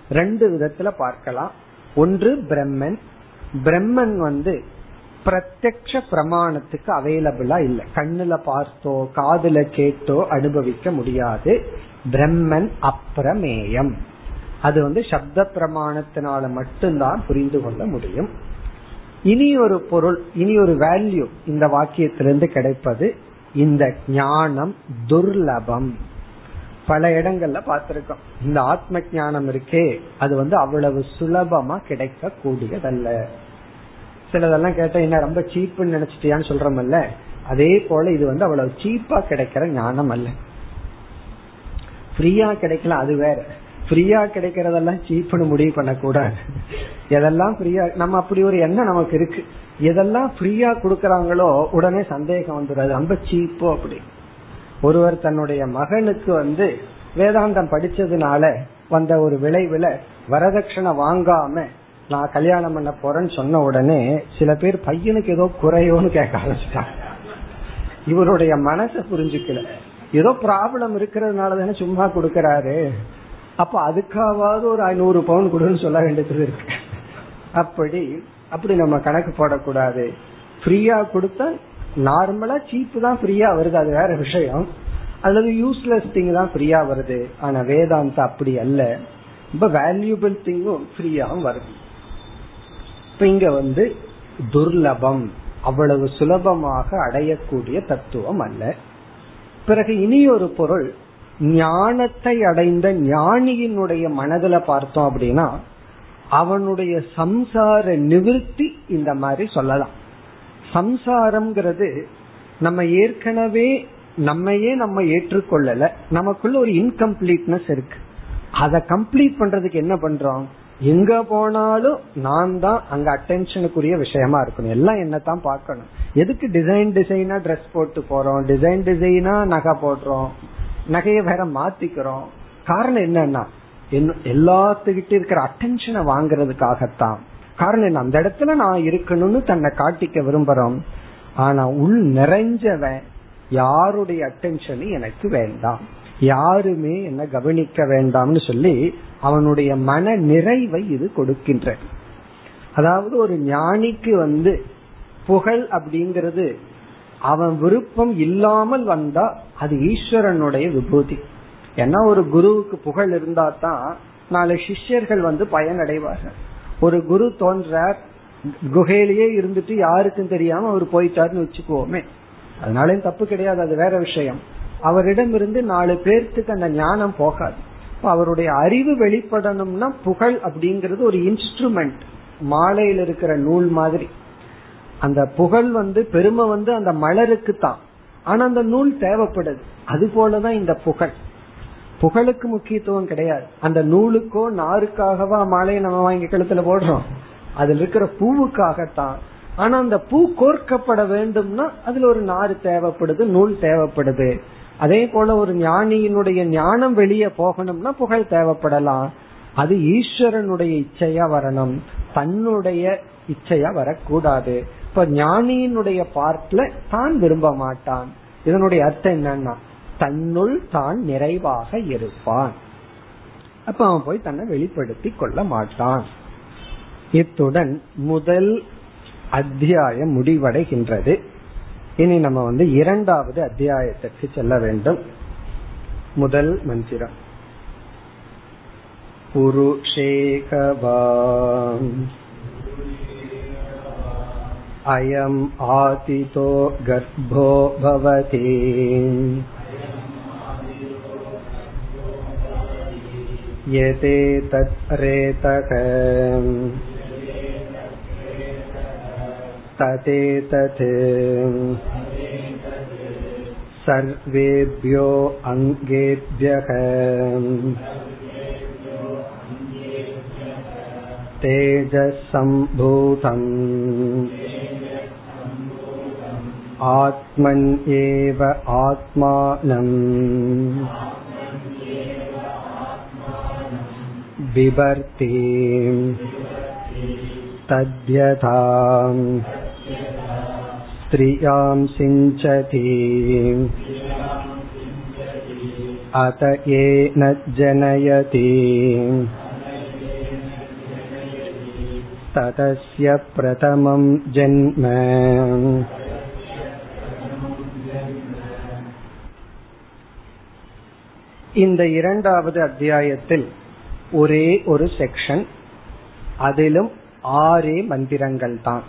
ரெண்டு விதத்துல பார்க்கலாம். ஒன்று பிரம்மன். பிரம்மன் வந்து பிரத்யக்ஷ பிரமாணத்துக்கு அவைலபிளா இல்ல. கண்ணுல பார்த்தோ காதுல கேட்டோ அனுபவிக்க முடியாது. பிரம்மன் அப்பிரமேயம் அது வந்து சப்த பிரமாணத்தினால மட்டும்தான் புரிந்து கொள்ள முடியும். இனி ஒரு பொருள் இனி ஒரு வேல்யூ இந்த வாக்கியத்திலிருந்து கிடைப்பது இந்த ஞானம் துர்லபம். பல இடங்கள்ல பார்த்திருக்கோம். இந்த ஆத்ம ஞானம் இருக்கே அது வந்து அவ்வளவு சுலபமா கிடைக்க கூடியதல்ல சிலதெல்லாம் கேட்டா என்ன ரொம்ப சீப்புன்னு நினைச்சிட்டியான்னு சொல்றமல்ல? அதே போல இது வந்து அவ்வளவு சீப்பா கிடைக்கிற ஞானம் அல்ல. ஃப்ரீயா கிடைக்கல அது வேற. ஃப்ரீயா கிடைக்கிறதெல்லாம் சீப்புன்னு முடிவு பண்ணக்கூடாது. எதெல்லாம் ஃப்ரீயா நம்ம அப்படி ஒரு எண்ணம் நமக்கு இருக்கு. எதெல்லாம் ஃப்ரீயா கொடுக்கறாங்களோ உடனே சந்தேகம் வந்துடாது ரொம்ப சீப்போ அப்படி. ஒருவர் தன்னுடைய மகனுக்கு வந்து வேதாந்தம் படிச்சதுனால வந்த ஒரு விளைவுல வரதட்சணை வாங்காம நான் கல்யாணம் பண்ண போறேன்னு சொன்ன உடனே சில பேர் பையனுக்கு ஏதோ குறையோன்னு கேட்க ஆரம்பிச்சிட்டாங்க. இவருடைய மனசை புரிஞ்சுக்கல. ஏதோ ப்ராப்ளம் இருக்கிறதுனால தானே சும்மா கொடுக்கறாரு. அப்ப அதுக்காவது ஒரு ஐநூறு பவுன் கொடுன்னு சொல்ல வேண்டியது இருக்கு. அப்படி அப்படி நம்ம கணக்கு போடக்கூடாது. ஃப்ரீயா கொடுத்தா நார்மலா சீப்பு தான் ஃப்ரீயா வருது அது வேற விஷயம். அல்லது யூஸ்லெஸ் திங் தான் ஃப்ரீயா வருது. ஆனா வேதாந்த அப்படி அல்ல. ரொம்ப வேல்யூபிள் திங்கும் ஃப்ரீயாகவும் வருது. இப்ப இங்க வந்து துர்லபம். அவ்வளவு சுலபமாக அடையக்கூடிய தத்துவம் அல்ல. பிறகு இனி ஒரு பொருள் ஞானத்தை அடைந்த ஞானியினுடைய மனதில் பார்த்தோம் அப்படின்னா அவனுடைய சம்சார நிவிருத்தி இந்த மாதிரி சொல்லலாம். சம்சாரம்ங்கிறது நம்ம ஏற்கனவே நம்மையே நம்ம ஏற்றுக்கொள்ளல. நமக்குள்ள ஒரு இன்கம்ப்ளீட்னஸ் இருக்கு. அதை கம்ப்ளீட் பண்றதுக்கு என்ன பண்றோம்? எங்க போனாலும் நான் தான் அங்க அட்டென்ஷனுக்குரிய விஷயமா இருக்கணும். எல்லாம் என்னத்தான் பார்க்கணும். எதுக்கு டிசைன் டிசைனா ட்ரெஸ் போட்டு போறோம்? டிசைன் டிசைனா நகை போடுறோம். நகைய வேற மாத்திக்கிறோம். காரணம் என்னன்னா எல்லாத்துக்கிட்ட இருக்கிற அட்டென்ஷனை வாங்குறதுக்காகத்தான். காரணம் என்ன? அந்த இடத்துல நான் இருக்கணும்னு தன்னை காட்டிக்க விரும்புறோம். ஆனா உள் நிறைஞ்சவன் யாருடைய அட்டென்ஷனும் எனக்கு வேண்டாம். யாருமே என்ன கவனிக்க வேண்டாம்னு சொல்லி அவனுடைய மன நிறைவை இது கொடுக்கின்ற அதாவது ஒரு ஞானிக்கு வந்து புகழ் அப்படிங்கிறது அவன் விருப்பம் இல்லாமல் வந்தா அது ஈஸ்வரனுடைய விபூதி. ஏன்னா ஒரு குருவுக்கு புகழ் இருந்தா தான் நாலு சிஷ்யர்கள் வந்து பயனடைவார்கள். ஒரு குரு தோன்றார் குகையிலேயே இருந்துட்டு யாருக்கும் தெரியாம அவர் போயிட்டாருன்னு வச்சுக்குவோமே. அதனால தப்பு கிடையாது அது வேற விஷயம். அவரிடம் இருந்து நாலு பேர்த்துக்கு அந்த ஞானம் போகாது. அவருடைய அறிவு வெளிப்படணும்னா புகழ் அப்படிங்கிறது ஒரு இன்ஸ்ட்ருமெண்ட் மாலையில் இருக்கிற நூல் மாதிரி. அந்த புகழ் வந்து பெருமை வந்து அந்த மலருக்கு தான் ஆனா அந்த நூல் தேவைப்படுது. அது போலதான் இந்த புகழ். புகழுக்கு முக்கியத்துவம் கிடையாது. அந்த நூலுக்கோ நாருக்காகவா மாலையை நம்ம வாங்கி கழுத்துல போடுறோம். அதுல இருக்கிற பூவுக்காகத்தான். ஆனா அந்த பூ கோர்க்கப்பட வேண்டும்னா அதுல ஒரு நாறு தேவைப்படுது நூல் தேவைப்படுது. அதே போல ஒரு ஞானியினுடைய ஞானம் வெளியே போகணும்னா புகழ் தேவைப்படலாம். அது ஈஸ்வரனுடைய இச்சையா வரணும். தன்னுடைய இச்சையா வரக்கூடாது. இப்ப ஞானியினுடைய பார்ட்ல தான் விரும்ப மாட்டான். இதனுடைய அர்த்தம் என்னன்னா தன்னுள் தான் நிறைவாக இருப்பான் அப்ப அவன் போய் தன்னை வெளிப்படுத்தி கொள்ள மாட்டான் இத்துடன் முதல் அத்தியாயம் முடிவடைகின்றது இனி நம்ம வந்து இரண்டாவது அத்தியாயத்திற்கு செல்ல வேண்டும் முதல் மந்திரம் புருஷேகவா अयम् आतितो गर्भो भवति यते तत् रेतक ततेतत् सर्वेभ्यो अङ्गेभ्यः तेजसम्भूतम् आत्मन्येव आत्मानम् बिभर्ति तद्यथा स्त्रियां सिञ्चति अत येन जनयति ततस्य प्रथमं जन्म இந்த இரண்டாவது அத்தியாயத்தில் ஒரே ஒரு செக்ஷன் அதிலும் ஆறே மந்திரங்கள் தான்.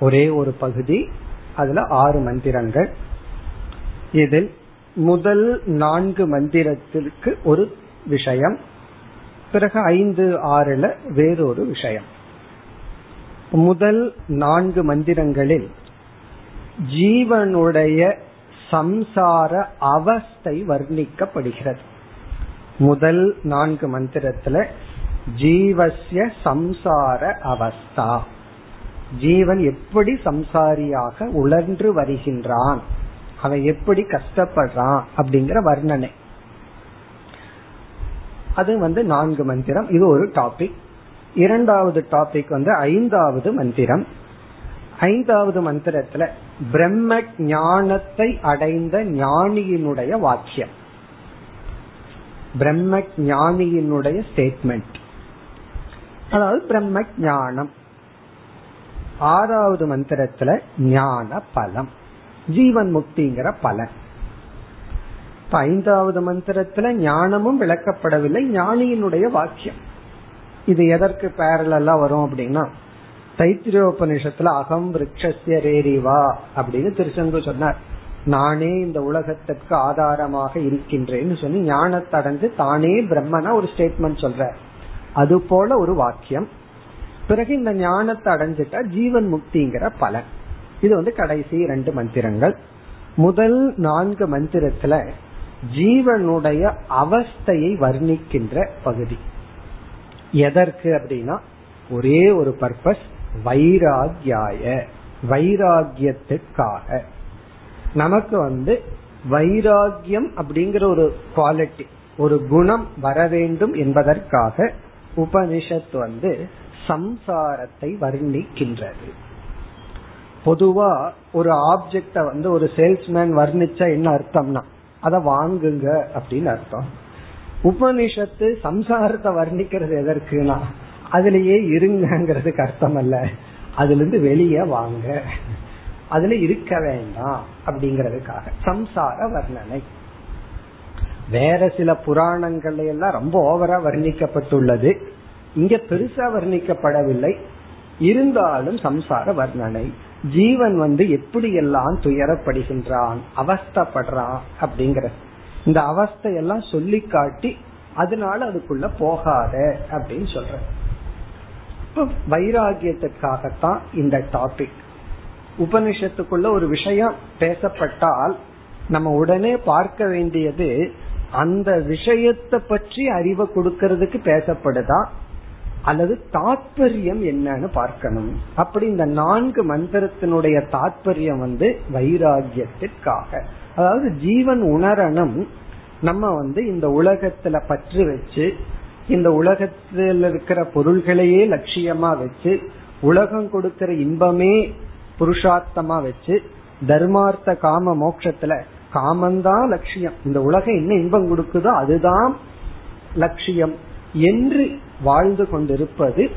ஒரே ஒரு பகுதி அதுல ஆறு மந்திரங்கள். இதில் முதல் நான்கு மந்திரத்திற்கு ஒரு விஷயம் பிறகு ஐந்து ஆறுல வேறொரு விஷயம். முதல் நான்கு மந்திரங்களில் ஜீவனுடைய சம்சார அவஸ்தை வர்ணிக்கப்படுகிறது. முதல் நான்கு மந்திரத்துல ஜீவசிய சம்சார அவஸ்தா. ஜீவன் எப்படி சம்சாரியாக உழன்று வருகின்றான் அவன் எப்படி கஷ்டப்படுறான் அப்படிங்கிற வர்ணனை. அது வந்து நான்கு மந்திரம். இது ஒரு டாபிக் இரண்டாவது டாபிக் வந்து ஐந்தாவது மந்திரம். ஐந்தாவது மந்திரத்துல பிரம்ம ஞானத்தை அடைந்த ஞானியினுடைய வாக்கியம். பிரம்ம ஞானியினுடைய ஸ்டேட்மெண்ட் அதாவது பிரம்ம ஞானம் ஆறாவது மந்திரத்துல ஞான பலம். ஜீவன் முக்திங்கிற பலன். ஐந்தாவது மந்திரத்துல ஞானமும் விளக்கப்படவில்லை ஞானியினுடைய வாக்கியம். இது எதற்கு பேரலா வரும் அப்படின்னா தைத்திரியோபனிஷத்துல அகம் விரக்ஷஸ்ய ரேரிவா அப்படின்னு திருச்செங்கு சொன்னார். நானே இந்த உலகத்திற்கு ஆதாரமாக இருக்கின்றேன்னு சொல்லி ஞானத்தடைந்து தானே பிரம்மனா ஒரு ஸ்டேட்மெண்ட் சொல்ற. அது போல ஒரு வாக்கியம். பிறகு இந்த ஞானத்தை அடைஞ்சிட்டா ஜீவன் முக்திங்கிற பலன். இது வந்து கடைசி ரெண்டு மந்திரங்கள். முதல் நான்கு மந்திரத்துல ஜீவனுடைய அவஸ்தையை வர்ணிக்கின்ற பகுதி. எதற்கு அப்படின்னா ஒரே ஒரு பர்பஸ் வைராகியாய வைராகியத்துக்காக நமக்கு வந்து வைராகியம் அப்படிங்கிற ஒரு குவாலிட்டி ஒரு குணம் வர வேண்டும் என்பதற்காக உபனிஷத் வந்து சம்சாரத்தை வர்ணிக்கின்றது. பொதுவா ஒரு ஆப்ஜெக்ட வந்து ஒரு சேல்ஸ்மேன் வர்ணிச்சா என்ன அர்த்தம்னா அதை வாங்குங்க அப்படின்னு அர்த்தம். உபனிஷத்து சம்சாரத்தை வர்ணிக்கிறது எதற்குனா அதுலயே இருங்கிறதுக்கு அர்த்தம் அல்ல அதுல இருந்து வெளியே வாங்க. அதுல இருக்க வேண்டாம் அப்படிங்கறதுக்காக. சம்சார வர்ணனை. வேற சில புராணங்கள்ல எல்லாம் ரொம்ப ஓவரா வர்ணிக்கப்பட்டுள்ளது. இங்க பெருசா வர்ணிக்கப்படவில்லை. இருந்தாலும் சம்சார வர்ணனை. ஜீவன் வந்து எப்படி எல்லாம் துயரப்படுகின்றான் அவஸ்தப்படுறான் அப்படிங்கிற இந்த அவஸ்தையெல்லாம் சொல்லி காட்டி அதனால அதுக்குள்ள போகாத அப்படின்னு சொல்ற வைராகியத்துக்காகத்தான் இந்த டாபிக் உபனிஷத்துக்குள்ள ஒரு விஷயம் பேசப்பட்டால் நம்ம உடனே பார்க்க வேண்டியது அந்த விஷயத்தை பற்றி அறிவை கொடுக்கறதுக்கு பேசப்படுதா? அல்லது தாற்பயம் என்னன்னு பார்க்கணும். அப்படி இந்த நான்கு மந்திரத்தினுடைய தாற்பயம் வந்து வைராகியத்திற்காக அதாவது ஜீவன் உணரணும். நம்ம வந்து இந்த உலகத்துல பற்று வச்சு இந்த உலகத்தில் இருக்கிற பொருள்களையே லட்சியமா வச்சு உலகம் கொடுக்கிற இன்பமே புருஷார்த்தமா வச்சு தர்மார்த்த காம மோட்சத்துல காமந்தான் லட்சியம். இந்த உலகம் என்ன இன்பம் கொடுக்குதோ அதுதான் லட்சியம் என்று வாழ்ந்து கொண்டிருப்பது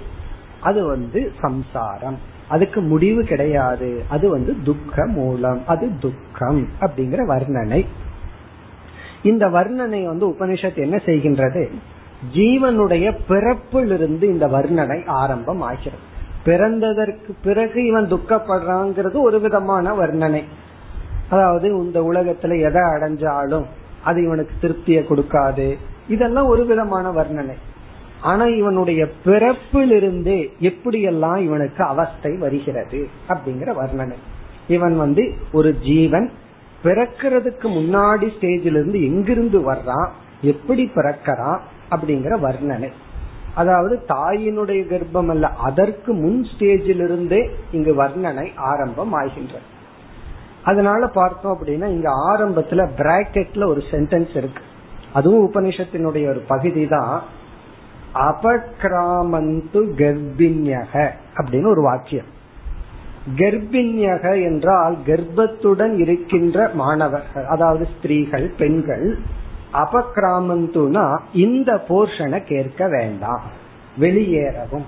அது வந்து சம்சாரம். அதுக்கு முடிவு கிடையாது. அது வந்து துக்க மூலம். அது துக்கம் அப்படிங்கிற வர்ணனை. இந்த வர்ணனை வந்து உபனிஷத் என்ன செய்கின்றது? ஜீவனுடைய பிறப்பிலிருந்து இந்த வர்ணனை ஆரம்பம் ஆகிறது பிறந்ததற்கு பிறகு இவன் துக்கப்படுறாங்கிறது ஒரு விதமான வர்ணனை. அதாவது இந்த உலகத்துல எதை அடைஞ்சாலும் அது இவனுக்கு திருப்தியை கொடுக்காது. இதெல்லாம் ஒரு விதமான வர்ணனை. ஆனா இவனுடைய பிறப்பிலிருந்தே எப்படியெல்லாம் இவனுக்கு அவஸ்தை வருகிறது அப்படிங்கிற வர்ணனை. இவன் வந்து ஒரு ஜீவன் பிறக்கிறதுக்கு முன்னாடி ஸ்டேஜில இருந்து எங்கிருந்து வர்றான் எப்படி பிறக்கிறான் அப்படிங்கிற வர்ணனை. அதாவது தாயினுடைய கர்ப்பம் அல்ல அதற்கு முன் ஸ்டேஜிலிருந்தே இங்கு வர்ணனை ஆரம்பம் ஆகின்றது அதனால பார்த்தோம் அப்படின்னா இங்க ஆரம்பத்துல பிராக்கெட்ல ஒரு சென்டென்ஸ் இருக்கு. அதுவும் உபனிஷத்தினுடைய ஒரு பகுதி தான் அபக்ராமந்து கர்ப்பிணியக அப்படின்னு ஒரு வாக்கியம். கர்ப்பிணியக என்றால் கர்ப்பத்துடன் இருக்கின்ற மாணவர்கள் அதாவது ஸ்திரீகள் பெண்கள் அபக்ராமந்துனா இந்த போர்ஷனை கேட்க வேண்டாம். வெளியேறவும்.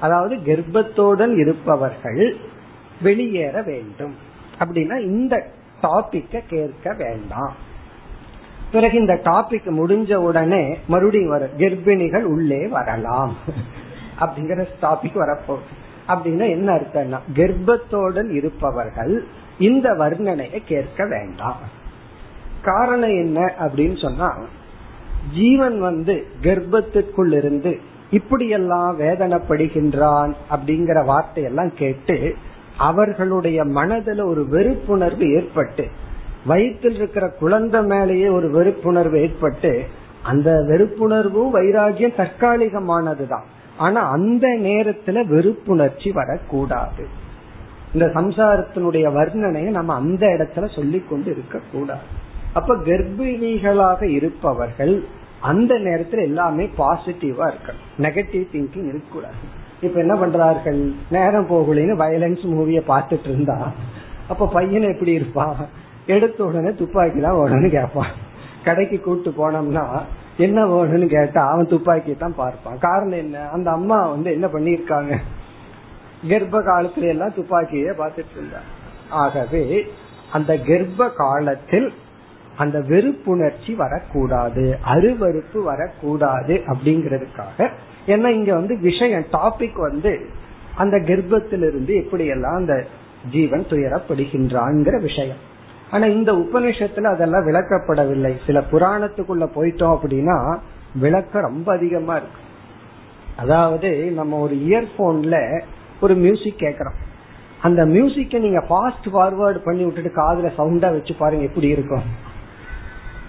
அதாவது கர்ப்பத்துடன் இருப்பவர்கள் வெளியேற வேண்டும். அப்படின்னா இந்த டாபிக்க கேட்க வேண்டாம். பிறகு இந்த டாபிக் முடிஞ்ச உடனே மறுபடியும் வர கர்ப்பிணிகள் உள்ளே வரலாம். அப்படிங்கிற டாபிக் வரப்போகுது அப்படின்னா என்ன அர்த்தம்னா கர்ப்பத்தோடன் இருப்பவர்கள் இந்த வர்ணனையை கேட்க வேண்டாம். காரணம் என்ன அப்படின்னு சொன்னா ஜீவன் வந்து கர்ப்பத்திற்குள் இருந்து இப்படியெல்லாம் வேதனைப்படுகின்றான் அப்படிங்கிற வார்த்தையெல்லாம் கேட்டு அவர்களுடைய மனதில் ஒரு வெறுப்புணர்வு ஏற்பட்டு வயிற்றில் இருக்கிற குழந்தை மேலேயே ஒரு வெறுப்புணர்வு ஏற்பட்டு அந்த வெறுப்புணர்வும் வைராகியம் தற்காலிகமானதுதான். ஆனா அந்த நேரத்துல வெறுப்புணர்ச்சி வரக்கூடாது. இந்த சம்சாரத்தினுடைய வர்ணனையை நம்ம அந்த இடத்துல சொல்லி கொண்டு இருக்க கூடாது அப்ப கர்ப்பிணிகளாக இருப்பவர்கள் அந்த நேரத்துல எல்லாமே பாசிட்டிவா இருக்கணும். நெகட்டிவ் திங்கிங் இருக்கக்கூடாது. இப்ப என்ன பண்றார்கள்? நேரம் போகலன்னு வயலன்ஸ் மூவிய பார்த்துட்டு இருந்தா அப்ப பையன் எப்படி இருப்பான் எடுத்த உடனே துப்பாக்கி தான் வேணும்னு கேட்பான். கடைக்கு கூட்டு போனோம்னா என்ன வேணும்னு கேட்டா அவன் துப்பாக்கி தான் பார்ப்பான். காரணம் என்ன? அந்த அம்மா வந்து என்ன பண்ணிருக்காங்க கர்ப்ப காலத்துல எல்லாம் துப்பாக்கியே பார்த்துட்டு இருந்தா. ஆகவே அந்த கர்ப்ப காலத்தில் அந்த வெறுப்புணர்ச்சி வரக்கூடாது அருவறுப்பு வரக்கூடாது அப்படிங்கறதுக்காக ஏன்னா இங்க வந்து விஷயம் டாபிக் வந்து அந்த கர்ப்பத்திலிருந்து எப்படி எல்லாம் அந்த ஜீவன் துயரப்படுகின்றான்ங்கிற விஷயம். ஆனா இந்த உபநிஷத்துல அதெல்லாம் விளக்கப்படவில்லை. சில புராணத்துக்குள்ள போயிட்டோம் அப்படின்னா விளக்கம் ரொம்ப அதிகமா இருக்கு. அதாவது நம்ம ஒரு இயர்போன்ல ஒரு மியூசிக் கேக்குறோம். அந்த மியூசிக்கை நீங்க ஃபாஸ்ட் ஃபார்வர்டு பண்ணி விட்டுட்டு காதுல சவுண்டா வச்சு பாருங்க எப்படி இருக்கும்.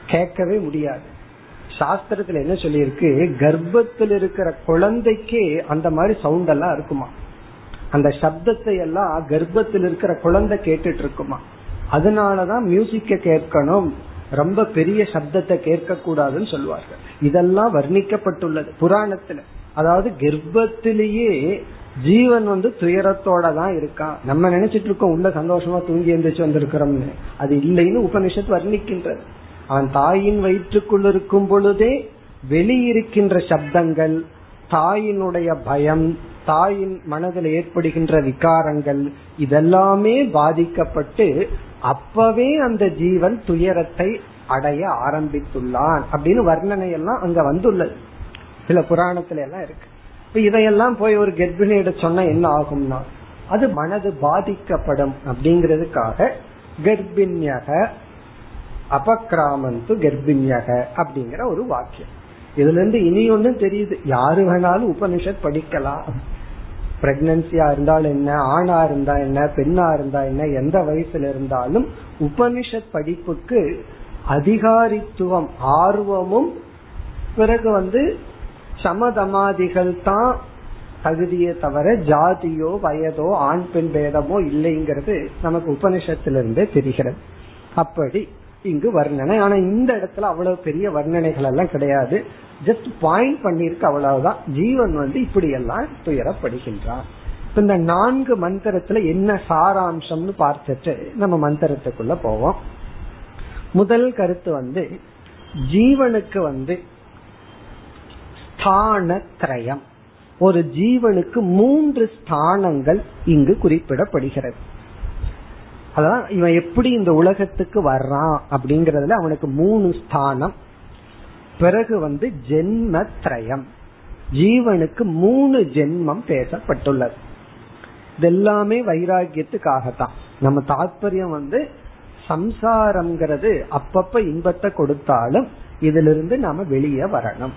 கேட்கவே முடியாது. சாஸ்திரத்துல என்ன சொல்லியிருக்கு? கர்ப்பத்தில் இருக்கிற குழந்தைக்கு அந்த மாதிரி சவுண்ட் எல்லாம் இருக்குமா? அந்த சப்தத்தை எல்லாம் கர்ப்பத்தில் இருக்கிற குழந்தை கேட்டுட்டு இருக்குமா? அதனாலதான் மியூசிக்க கேட்கணும். ரொம்ப பெரிய சப்தத்தை கேட்க கூடாதுன்னு சொல்லுவார்கள். இதெல்லாம் வர்ணிக்கப்பட்டுள்ளது. புராணத்துல. அதாவது கர்ப்பத்திலேயே ஜீவன் வந்து துயரத்தோட தான் இருக்கான் நம்ம நினைச்சிட்டு இருக்கோம் உள்ள சந்தோஷமா தூங்கி எந்திரிச்சு வந்திருக்கிறோம்னு. அது இல்லைன்னு உபனிஷத் வர்ணிக்கின்றது. அவன் தாயின் வயிற்றுக்குள் இருக்கும் பொழுதே வெளியிருக்கின்ற சப்தங்கள் தாயினுடைய பயம் தாயின் மனதில் ஏற்படுகின்ற விகாரங்கள் இதெல்லாமே பாதிக்கப்பட்டு அப்பவே அந்த ஜீவன் துயரத்தை அடைய ஆரம்பித்துள்ளான் அப்படின்னு வர்ணனை எல்லாம் அங்க வந்துள்ளது. சில புராணத்துல எல்லாம் இருக்கு. இப்ப இதையெல்லாம் போய் ஒரு கர்ப்பிணியிட சொன்ன என்ன ஆகும்னா அது மனது பாதிக்கப்படும் அப்படிங்கிறதுக்காக கர்ப்பிணியக அபக்ராமந்து கர்ப்பிணியக அப்படிங்கிற ஒரு வாக்கியம். இதுல இருந்து இனி ஒன்னும் தெரியுது. யாரு வேணாலும் உபனிஷத் படிக்கலாம். பிரெக்னன்சியா இருந்தாலும் என்ன ஆணா இருந்தா என்ன பெண்ணா இருந்தா என்ன எந்த வயசுல இருந்தாலும் உபனிஷத் படிப்புக்கு அதிகாரித்துவம் ஆர்வமும் பிறகு வந்து சமதமாதிகள் தான் தகுதியை தவிர ஜாதியோ வயதோ ஆண் பெண் பேதமோ இல்லைங்கிறது நமக்கு உபனிஷத்திலிருந்தே தெரிகிறது. அப்படி இங்கு வர்ணனை. ஆனா இந்த இடத்துல அவ்வளவு பெரிய வர்ணனைகள் எல்லாம் கிடையாது. ஜஸ்ட் பாயிண்ட் பண்ணிருக்கு அவ்வளவுதான். ஜீவன் வந்து இப்படி எல்லாம் துயரப்படுகின்றான் இந்த நான்கு மந்திரத்துல என்ன சாராம்சம்னு பார்த்துட்டு நம்ம மந்திரத்துக்குள்ள போவோம். முதல் கருத்து வந்து ஜீவனுக்கு வந்து ஸ்தானத்ரயம். ஒரு ஜீவனுக்கு மூன்று ஸ்தானங்கள் இங்கு குறிப்பிடப்படுகிறது. அதான் இவன் எப்படி இந்த உலகத்துக்கு வர்றான் அப்படிங்கறதுல அவனுக்கு மூணு ஸ்தானம். பிறகு வந்து ஜென்மத்ரயம். ஜீவனுக்கு மூணு ஜென்மம் பேசப்பட்டுள்ளது. இதெல்லாமே வைராகியத்துக்காகத்தான் நம்ம தாற்பயம் வந்து சம்சாரம்ங்கிறது அப்பப்ப இன்பத்தை கொடுத்தாலும் இதுல இருந்து நாம வெளியே வரணும்.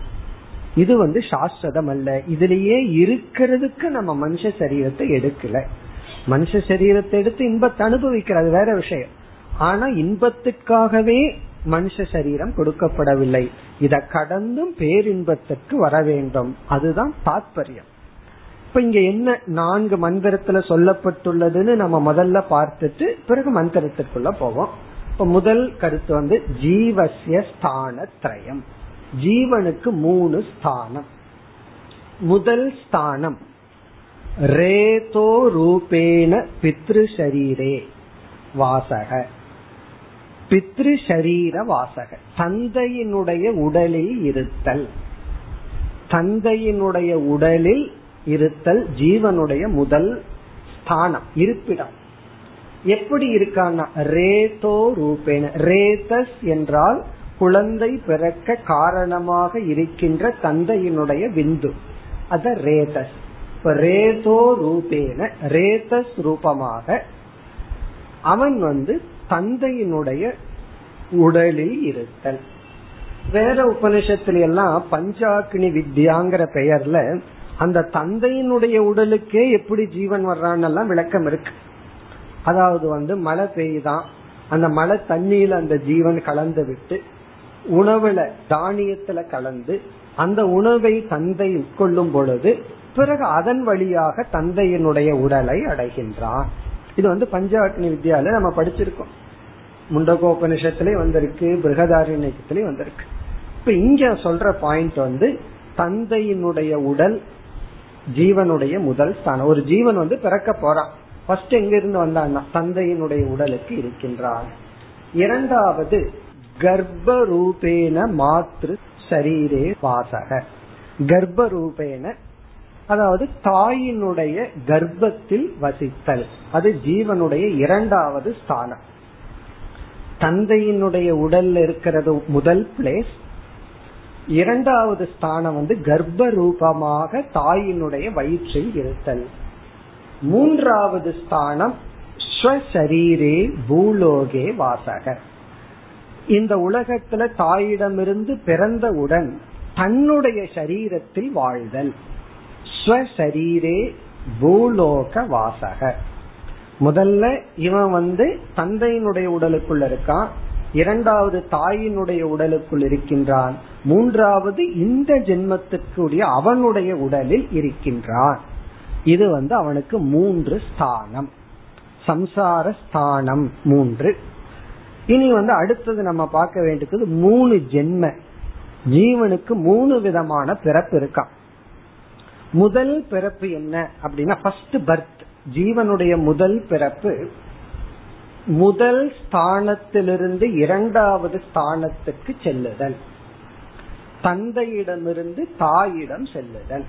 இது வந்து சாஸ்வதம் அல்ல. இதுலயே இருக்கிறதுக்கு நம்ம மனுஷ சரீரத்தை எடுக்கல. மனுஷ சரீரத்தை எடுத்து இன்பத்தை அனுபவிக்கிறது வேற விஷயம். ஆனா இன்பத்துக்காகவே மனுஷ சரீரம் கொடுக்கப்படவில்லை. இத கடந்தும் பேரின்பத்துக்கு வர வேண்டும். அதுதான் தாத்பரியம். இப்ப இங்க என்ன நான்கு மந்திரத்துல சொல்லப்பட்டுள்ளதுன்னு நம்ம முதல்ல பார்த்துட்டு பிறகு மந்திரத்திற்குள்ள போவோம். இப்ப முதல் கருத்து வந்து ஜீவசிய ஸ்தான திரயம் ஜீவனுக்கு மூணு ஸ்தானம். முதல் ஸ்தானம். ரேதோ ரூபேன பித்ரு ஷரீரே வாசக. பித்ரு ஷரீர வாசக. தந்தையினுடைய உடலில் இருத்தல். தந்தையினுடைய உடலில் இருத்தல் ஜீவனுடைய முதல் ஸ்தானம் இருப்பிடம். எப்படி இருக்கான்னா ரேதோ ரூபேன ரேதஸ் என்றால் குழந்தை பிறக்க காரணமாக இருக்கின்ற தந்தையினுடைய விந்து. அத ரேதஸ். ரேதோ ரூபேன ரேதஸ் ரூபமாக அவன் வந்து தந்தையினுடைய உடலில் இருத்தல். வேற உபனிஷத்துல எல்லாம் பஞ்சாக்னி வித்யாங்கிற பெயர்ல அந்த தந்தையினுடைய உடலுக்கே எப்படி ஜீவன் வர்றான்னு விளக்கம் இருக்கு. அதாவது வந்து மழை பெய்யுதான் அந்த மழை தண்ணியில அந்த ஜீவன் கலந்து விட்டு உணவுல தானியத்துல கலந்து அந்த உணவை தந்தை உட்கொள்ளும் பொழுது பிறகு அதன் வழியாக தந்தையினுடைய உடலை அடைகின்றான் இது வந்து பஞ்சாட்னி வித்யால நம்ம படிச்சிருக்கோம். முண்டகோபனிஷத்திலே வந்திருக்கு பிருகதாரண்யத்திலே வந்திருக்கு. இப்ப இங்க சொல்ற பாயிண்ட் வந்து தந்தையினுடைய உடல் ஜீவனுடைய முதல் ஸ்தானம். ஒரு ஜீவன் வந்து பிறக்க போறான். ஃபர்ஸ்ட் எங்க இருந்து வந்தான்னா தந்தையினுடைய உடலுக்கு இருக்கின்றான். இரண்டாவது கர்ப்ப ரூபேன மாத்ரு சரீரே வாசக. கர்ப்ப ரூபேன அதாவது தாயினுடைய கர்ப்பத்தில் வசித்தல். அது ஜீவனுடைய இரண்டாவது ஸ்தானம். தந்தையினுடைய உடல்ல இருக்கிறது முதல் பிளேஸ் இரண்டாவது ஸ்தானம் வந்து கர்ப்ப ரூபமாக தாயினுடைய வயிற்றில் இருத்தல். மூன்றாவது ஸ்தானம் ஸ்வசரீரே பூலோகே வாசக இந்த உலகத்துல தாயிடமிருந்து பிறந்தவுடன் தன்னுடைய சரீரத்தில் வாழ்தல். ஸ்வசரீரே பூலோக வாசக முதல்ல இவன் வந்து தந்தையினுடைய உடலுக்குள் இருக்கான் இரண்டாவது தாயினுடைய உடலுக்குள் இருக்கின்றான் மூன்றாவது இந்த ஜென்மத்துக்குரிய அவனுடைய உடலில் இருக்கின்றான். இது வந்து அவனுக்கு மூன்று ஸ்தானம். சம்சார ஸ்தானம் மூன்று. இனி வந்து அடுத்தது நம்ம பார்க்க வேண்டியது மூணு ஜென்ம. ஜீவனுக்கு மூணு விதமான பிறப்பு இருக்கான். முதல் பிறப்பு என்ன அப்படின்னா ஃபர்ஸ்ட் பர்த் ஜீவனுடைய முதல் பிறப்பு முதல் ஸ்தானத்திலிருந்து இரண்டாவது ஸ்தானத்துக்கு செல்லுதல். தந்தையிடமிருந்து தாயிடம் செல்லுதல்.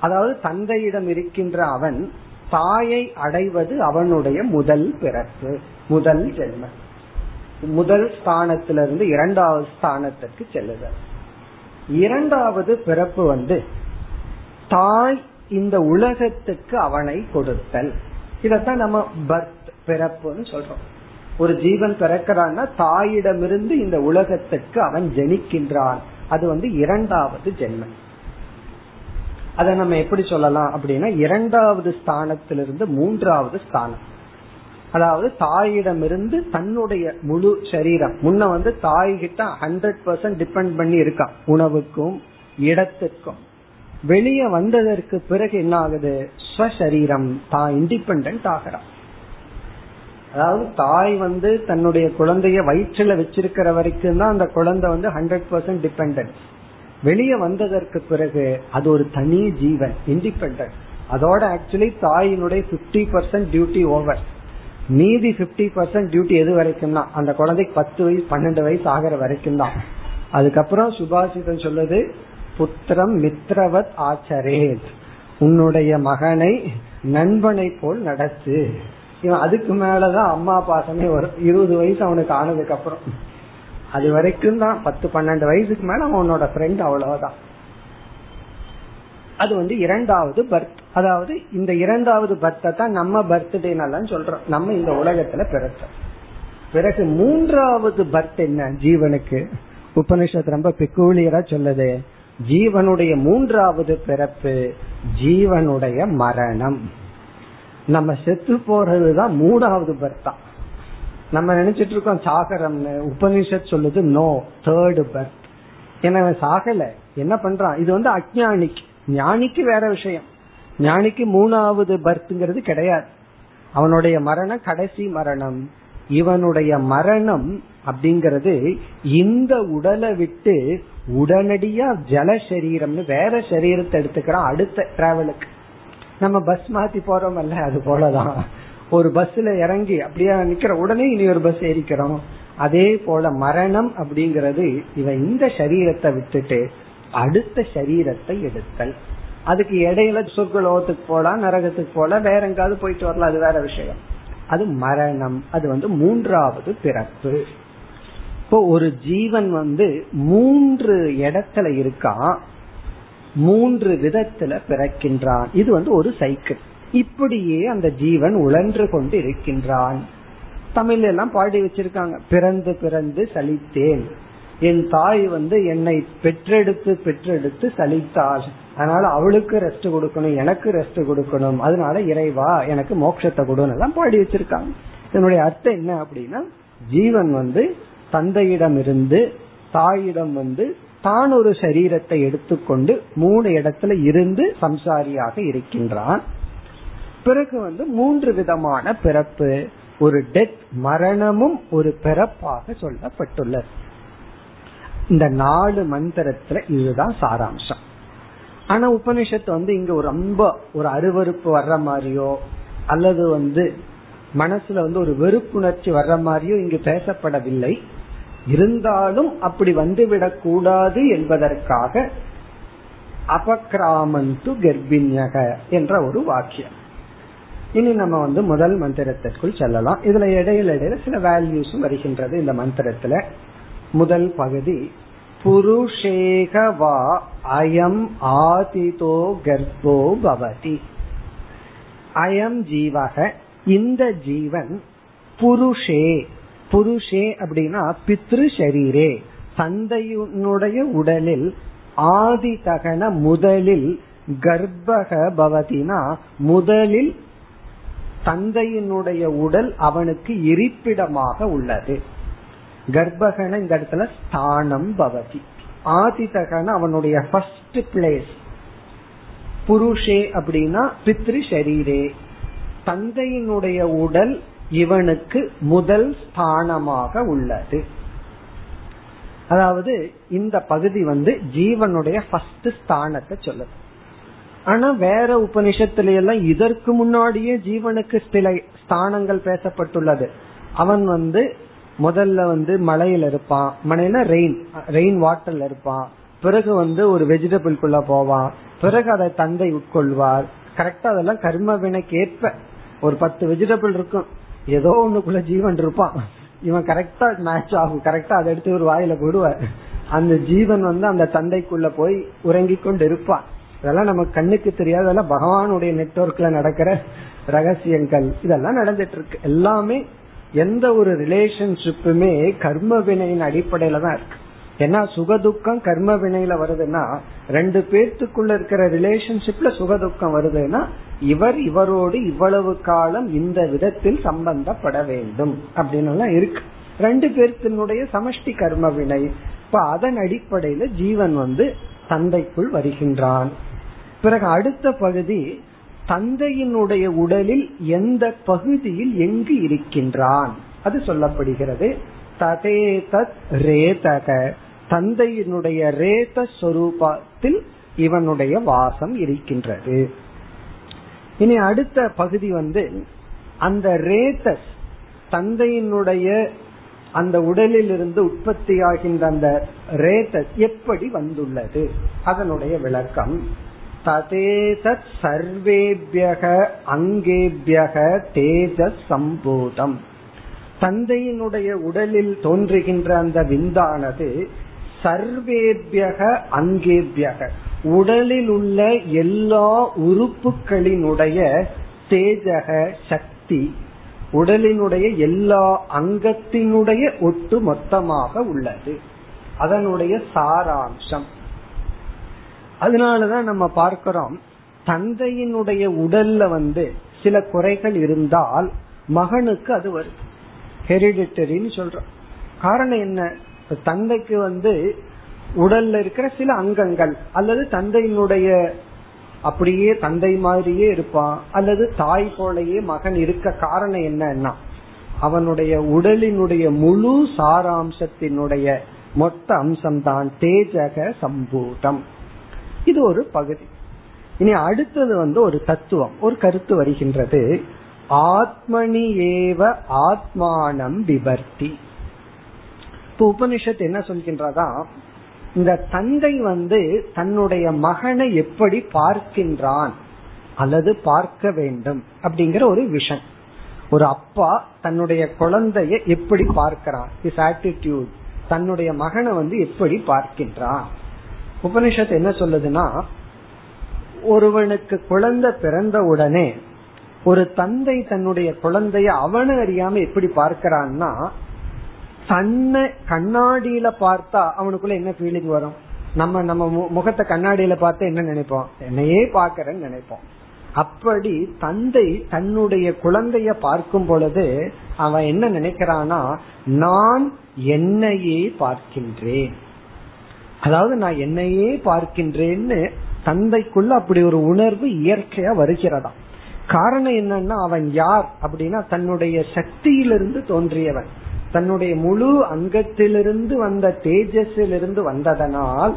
அதாவது தந்தையிடம் இருக்கின்ற அவன் தாயை அடைவது அவனுடைய முதல் பிறப்பு முதல் ஜென்மம் முதல் ஸ்தானத்திலிருந்து இரண்டாவது ஸ்தானத்துக்கு செல்லுதல். இரண்டாவது பிறப்பு வந்து தாய் இந்த உலகத்துக்கு அவனை கொடுத்தல். இதத்தான் நம்ம பர்த் பிறப்புன்னு சொல்றோம். ஒரு ஜீவன் பிறக்கிறான்னா தாயிடமிருந்து இந்த உலகத்துக்கு அவன் ஜெனிக்கின்றான். அது வந்து இரண்டாவது ஜென்மம். அதை நம்ம எப்படி சொல்லலாம் அப்படின்னா இரண்டாவது ஸ்தானத்திலிருந்து மூன்றாவது ஸ்தானம். அதாவது தாயிடமிருந்து தன்னுடைய முழு சரீரம். முன்ன வந்து தாய் கிட்ட ஹண்ட்ரட் பர்சன்ட் டிபெண்ட் பண்ணி இருக்கான். உணவுக்கும் இடத்துக்கும். வெளியே வந்ததற்கு பிறகு என்ன ஆகுது ஸ்வசரீரம். தான் இண்டிபெண்ட் ஆகிறான். அதாவது தாய் வந்து தன்னுடைய குழந்தைய வயிற்றுல வச்சிருக்கிற வரைக்கும் தான் அந்த குழந்தை வந்து ஹண்ட்ரட் பர்சன்ட் டிபெண்டன்ஸ் வெளியே வந்ததற்கு பிறகு அது ஒரு தனி ஜீவன் இண்டிபெண்ட் அதோட ஆக்சுவலி தாயினுடைய பிப்டி பர்சன்ட் டியூட்டி ஓவர் மீதி பிப்டி பர்சன்ட் டியூட்டி எது வரைக்கும் தான் அந்த குழந்தைக்கு பத்து வயசு பன்னெண்டு வயசு ஆகிற வரைக்கும் தான் அதுக்கப்புறம் சுபாஷிதம் சொல்லுது புத்திரம் மித்ரவத் ஆச்சரேத். உன்னுடைய மகனை நண்பனை போல் நடத்து. இவன் அதுக்கு மேலதான் அம்மா பாசமே வரும் இருபது வயசு அவனுக்கு ஆனதுக்கு அப்புறம் அது வரைக்கும் தான் பத்து பன்னெண்டு வயசுக்கு மேல அவனோட ஃப்ரெண்ட் அவ்வளவுதான். அது வந்து இரண்டாவது பர்த் அதாவது இந்த இரண்டாவது பர்த்தை தான் நம்ம பர்த்டே நல்லா சொல்றோம். நம்ம இந்த உலகத்துல பிறச்சோம் பிறகு மூன்றாவது பர்த் என்ன ஜீவனுக்கு? உபனிஷத் ரொம்ப பெக்கூலியரா சொல்லுது. ஜீவனுடைய மூன்றாவது பிறப்பு ஜீவனுடைய மரணம். நம்ம செத்து போறதுதான் மூணாவது பர்த்தா நம்ம நினைச்சிட்டு இருக்கோம் சாகரம்னு உபனிஷத் சொல்லுது நோ தேர்டு பர்த் எனவே சாகல. என்ன பண்றான்? இது வந்து அஜானிக்கு ஞானிக்கு வேற விஷயம். ஞானிக்கு மூணாவது பர்த்ங்கிறது கிடையாது. அவனுடைய மரணம் கடைசி மரணம். இவனுடைய மரணம் அப்படிங்கிறது இந்த உடலை விட்டு உடனடியா ஜல சரீரம்னு வேற சரீரத்தை எடுத்துக்கிறான் அடுத்த டிராவலுக்கு நம்ம பஸ் மாத்தி போறோம் அல்ல அது போலதான். ஒரு பஸ்ல இறங்கி அப்படியே நிக்கிற உடனே இனி ஒரு பஸ் ஏறிக்கிறோம். அதே போல மரணம் அப்படிங்கறது இவன் இந்த சரீரத்தை விட்டுட்டு அடுத்த சரீரத்தை எடுத்தல். அதுக்கு இடையில சொர்க்கலோகத்துக்கு போலாம் நரகத்துக்கு போல வேற எங்காவது போயிட்டு வரலாம் அது வேற விஷயம். அது மரணம். அது வந்து மூன்றாவது பிறப்பு. இப்போ ஒரு ஜீவன் வந்து மூன்று இடத்துல இருக்கான் மூன்று விதத்துல பிறக்கின்றான். இது வந்து ஒரு சைக்கிள் இப்படியே அந்த ஜீவன் உழன்று கொண்டு இருக்கின்றான். தமிழ்ல எல்லாம் பாடி வச்சிருக்காங்க. பிறந்து பிறந்து சலித்தேன். என் தாய் வந்து என்னை பெற்றெடுத்து பெற்றெடுத்து சலித்தாள். அதனால அவளுக்கு ரெஸ்ட் கொடுக்கணும் எனக்கு ரெஸ்ட் கொடுக்கணும். அதனால இறைவா எனக்கு மோட்சத்தை கொடுன்னு எல்லாம் பாடி வச்சிருக்காங்க. இதனுடைய அர்த்தம் என்ன அப்படின்னா ஜீவன் வந்து தந்தையிடம் இருந்து தாயிடம் வந்து தான் ஒரு சரீரத்தை எடுத்துக்கொண்டு மூணு இடத்துல இருந்து சம்சாரியாக இருக்கின்றான். பிறகு வந்து மூன்று விதமான பிறப்பு. ஒரு டெத் மரணமும் ஒரு பிறப்பாக சொல்லப்பட்டுள்ளது. இந்த நாலு மந்திரத்துல இதுதான் சாராம்சம். ஆனா உபனிஷத்து வந்து இங்க ஒரு ரொம்ப ஒரு அருவறுப்பு வர்ற மாதிரியோ அல்லது வந்து மனசுல வந்து ஒரு வெறுப்புணர்ச்சி வர்ற மாதிரியோ இங்கு பேசப்படவில்லை. இருந்தாலும் அப்படி வந்துவிடக் கூடாது என்பதற்காக அபக்ராமந்து கர்ப்பிணியக என்ற ஒரு வாக்கியம். இனி நம்ம வந்து முதல் மந்திரத்திற்குள் செல்லலாம். இதுல இடையில இடையில சில வேல்யூஸும் வருகின்றது இந்த மந்திரத்துல. முதல் பகுதி புருஷேகவா அயம் ஆதிதோ கர்ப்போ பவதி. அயம் ஜீவக இந்த ஜீவன் புருஷே புருஷே அப்படின்னா பித்ரு ஷரீரே. தந்தையினுடைய உடலில் ஆதி தகன முதலில் கர்ப்பக பவதினா முதலில் தந்தையினுடைய உடல் அவனுக்கு இருப்பிடமாக உள்ளது. கர்ப்பகன இந்த இடத்துல ஸ்தானம் பவதி. ஆதிதகன அவனுடைய ஃபர்ஸ்ட் பிளேஸ் புருஷே அப்படின்னா பித்ரு ஷரீரே. தந்தையினுடைய உடல் இவனுக்கு முதல் ஸ்தானமாக உள்ளது. அதாவது இந்த பகுதி வந்து ஜீவனுடைய ஃபர்ஸ்ட் ஸ்தானத்தை சொல்லுது. ஆனா வேற உபனிஷத்துல எல்லாம் இதற்கு முன்னாடியே ஜீவனுக்கு சில ஸ்தானங்கள் பேசப்பட்டுள்ளது. அவன் வந்து முதல்ல வந்து மலையில இருப்பான். மலையில ரெயின் ரெயின் வாட்டர்ல இருப்பான். பிறகு வந்து ஒரு வெஜிடபிள்குள்ள போவான். பிறகு அதை தந்தை உட்கொள்வார். கரெக்டா அதெல்லாம் கர்ம வினைக்கு ஏற்ப ஒரு பத்து வெஜிடபிள் இருக்கும். ஏதோ ஒண்ணுக்குள்ள ஜீவன் இருப்பான். இவன் கரெக்டா மேட்ச் ஆகும். கரெக்டா அதை எடுத்து ஒரு வாயில போடுவார். அந்த ஜீவன் வந்து அந்த தந்தைக்குள்ள போய் உறங்கி கொண்டு இருப்பான் இதெல்லாம் நமக்கு கண்ணுக்கு தெரியாதெல்லாம் பகவானுடைய நெட்ஒர்க்ல நடக்கிற ரகசியங்கள். இதெல்லாம் நடந்துட்டு இருக்கு. எல்லாமே எந்த ஒரு ரிலேஷன்ஷிப்புமே கர்ம வினையின் அடிப்படையில தான் இருக்கு. ஏன்னா சுகதுக்கம் கர்ம வினையில வருதுன்னா ரெண்டு பேர்த்துக்குள்ள இருக்கிற ரிலேஷன்ஷிப்ல சுகதுக்கம் வருதுன்னா இவர் இவரோடு இவ்வளவு காலம் இந்த விதத்தில் சம்பந்தப்பட வேண்டும் அப்படின்னு எல்லாம் இருக்கு. ரெண்டு பேர்த்தினுடைய சமஷ்டி கர்ம வினை இப்ப அதன் அடிப்படையில ஜீவன் வந்து தந்தைக்குள் வருகின்றான். பிறகு அடுத்த பகுதி தந்தையினுடைய உடலில் எந்த பகுதியில் எங்கு இருக்கின்றான்? அது சொல்லப்படுகிறது. ததே தத் ரேதக. தந்தையினுடைய ரேத சொரூபத்தில் இவனுடைய வாசம் இருக்கின்றது. இனி அடுத்த பகுதி வந்து அந்த ரேதஸ் தந்தையினுடைய அந்த உடலில் இருந்து உற்பத்தியாகின்ற அந்த ரேதஸ் எப்படி வந்துள்ளது? அதனுடைய விளக்கம். ததேதத் சர்வேபியக அங்கேபியக தேஜஸ் சம்பூதம். தந்தையினுடைய உடலில் தோன்றுகின்ற அந்த விந்தானது சர்வேபியக அங்கேபியக. உடலில் உள்ள எல்லா உறுப்புகளினுடைய தேஜக சக்தி உடலினுடைய எல்லா அங்கத்தினுடைய ஒட்டு மொத்தமாக உள்ளது. அதனுடைய சாராம்சம். அதனாலதான் நம்ம பார்க்கிறோம் தந்தையினுடைய உடல்ல வந்து சில குறைகள் இருந்தால் மகனுக்கு அது வருது. ஹெரிடிட்டரின்னு சொல்றோம். காரணம் என்ன? தந்தைக்கு வந்து உடல்ல இருக்கிற சில அங்கங்கள் அல்லது தந்தையினுடைய அப்படியே தந்தை மாதிரியே இருப்பான் அல்லது தாய் போலயே மகன் இருக்க காரணம் என்னன்னா அவனுடைய உடலினுடைய முழு சாராம்சத்தினுடைய மொத்த அம்சம்தான் தேஜக சம்பூதம். இது ஒரு பகுதி. இனி அடுத்தது வந்து ஒரு தத்துவம் ஒரு கருத்து வருகின்றது. ஆத்மனி ஏவ ஆத்மானம் விபர்த்தி. இப்ப உபனிஷத் என்ன சொல்கின்றதா இந்த தந்தை வந்து தன்னுடைய மகனை எப்படி பார்க்கின்றான்? அல்லது பார்க்க வேண்டும்? அப்படிங்கிற ஒரு விஷன். ஒரு அப்பா தன்னுடைய குழந்தைய எப்படி பார்க்கிறான் இஸ் ஆட்டிடியூட் தன்னுடைய மகனை வந்து எப்படி பார்க்கின்றான்? உபனிஷத் என்ன சொல்லுதுன்னா ஒருவனுக்கு குழந்தை பிறந்த உடனே ஒரு தந்தை தன்னுடைய குழந்தைய அவனு அறியாம எப்படி பார்க்கிறான்னா தன்னை கண்ணாடியில பார்த்தா அவனுக்குள்ள என்ன ஃபீலிங் வரும்? நம்ம நம்ம முகத்தை கண்ணாடியில பார்த்து என்ன நினைப்போம்? என்னையே பாக்கிறேன்னு நினைப்போம். அப்படி தந்தை தன்னுடைய குழந்தைய பார்க்கும் பொழுது அவன் என்ன நினைக்கிறானா நான் என்னையே பார்க்கின்றேன். அதாவது நான் என்னையே பார்க்கின்றேன்னு தந்தைக்குள்ள அப்படி ஒரு உணர்வு இயற்கையா வருகிறதா காரணம் என்னன்னா அவன் யார் அப்படின்னா தன்னுடைய சக்தியிலிருந்து தோன்றியவன். தன்னுடைய முழு அங்கத்திலிருந்து வந்த தேஜஸிலிருந்து வந்ததனால்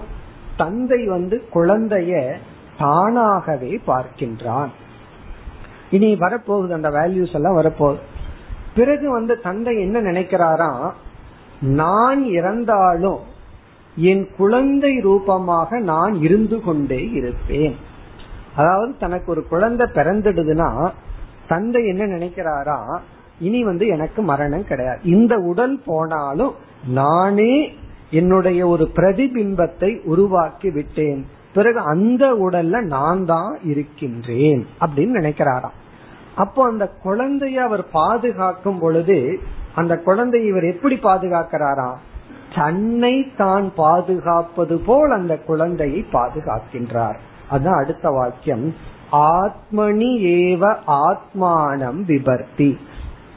தந்தை வந்து குழந்தைய தானாகவே பார்க்கின்றான். இனி வரப்போகுது அந்த வேல்யூஸ் எல்லாம் வரப்போகுது. பிறகு வந்து தந்தை என்ன நினைக்கிறாரா? நான் இறந்தாலும் என் குழந்தை ரூபமாக நான் இருந்து கொண்டே இருப்பேன். அதாவது தனக்கு ஒரு குழந்தை பிறந்துடுதுன்னா தந்தை என்ன நினைக்கிறாரா? இனி வந்து எனக்கு மரணம் கிடையாது. இந்த உடல் போனாலும் நானே என்னுடைய ஒரு பிரதிபிம்பத்தை உருவாக்கி விட்டேன். பிறகு அந்த உடல்ல நான் தான் இருக்கின்றேன் அப்படின்னு நினைக்கிறாராம். அப்போ அந்த குழந்தைய அவர் பாதுகாக்கும் பொழுது அந்த குழந்தையை இவர் எப்படி பாதுகாக்கிறாராம்? தன்னை தான் பாதுகாப்பது போல் அந்த குழந்தையை பாதுகாக்கின்றார். அதான் அடுத்த வாக்கியம். ஆத்மனி ஏவ ஆத்மானம் விபர்த்தி.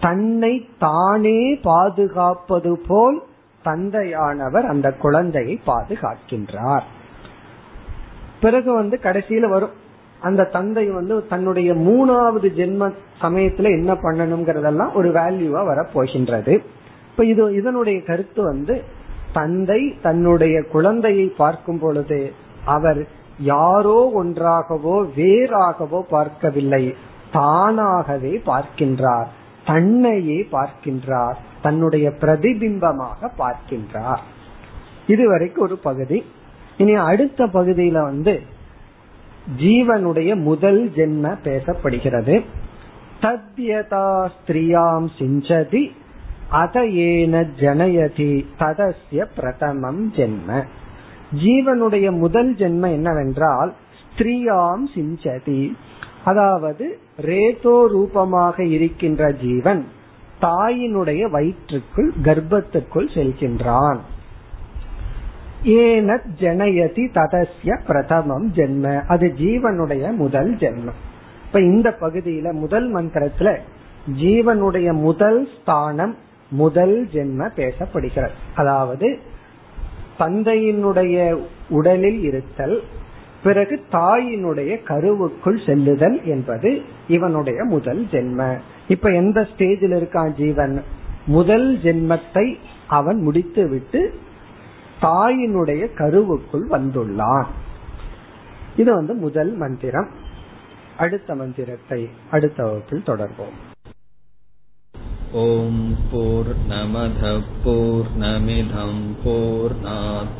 தன்னை தானே பாதுகாப்பது போல் தந்தையானவர் அந்த குழந்தையை பாதுகாக்கின்றார். பிறகு வந்து கடைசியில வரும். அந்த தந்தை வந்து தன்னுடைய மூணாவது ஜென்ம சமயத்துல என்ன பண்ணணுங்கிறதெல்லாம் ஒரு வேல்யூவா வர போகின்றது இப்ப இது இதனுடைய கருத்து வந்து தந்தை தன்னுடைய குழந்தையை பார்க்கும் பொழுது அவர் யாரோ ஒன்றாகவோ வேறாகவோ பார்க்கவில்லை. தானாகவே பார்க்கின்றார். தன்னையே பார்க்கின்றார் தன்னுடைய பிரதிபிம்பமாக பார்க்கின்றார். இதுவரைக்கும் ஒரு பகுதி. இனி அடுத்த பகுதியில வந்து ஜீவனுடைய முதல் ஜென்ம பேசப்படுகிறது. தத்யதா ஸ்திரியாம் சிஞ்சதி அத ஏன ஜனயதி ததசிய பிரதமம் ஜென்ம. ஜீவனுடைய முதல் ஜென்ம என்னவென்றால் ஸ்திரியாம் சிஞ்சதி. அதாவது ரேதோ ரூபமாக இருக்கின்ற ஜீவன் தாயினுடைய வயிற்றுக்குள் கர்ப்பத்துக்குள் செல்கின்றான். ஏன ஜனயதி ததசிய பிரதமம் ஜென்ம. அது ஜீவனுடைய முதல் ஜென்மம். இப்ப இந்த பகுதியில முதல் மந்திரத்துல ஜீவனுடைய முதல் ஸ்தானம் முதல் ஜென்ம பேசப்படுகிறது. அதாவது தந்தையினுடைய உடலில் இருத்தல் பிறகு தாயினுடைய கருவுக்குள் செல்லுதல் என்பது இவனுடைய முதல் ஜென்ம இப்ப எந்த ஸ்டேஜில் இருக்கான் ஜீவன் முதல் ஜென்மத்தை அவன் முடித்து விட்டு தாயினுடைய கருவுக்குள் வந்துள்ளான் இது வந்து முதல் மந்திரம் அடுத்த மந்திரத்தை அடுத்த வகுப்பில் தொடர்போம் ॐ पूर्णमधः पूर्णमिधम् पूर्णात्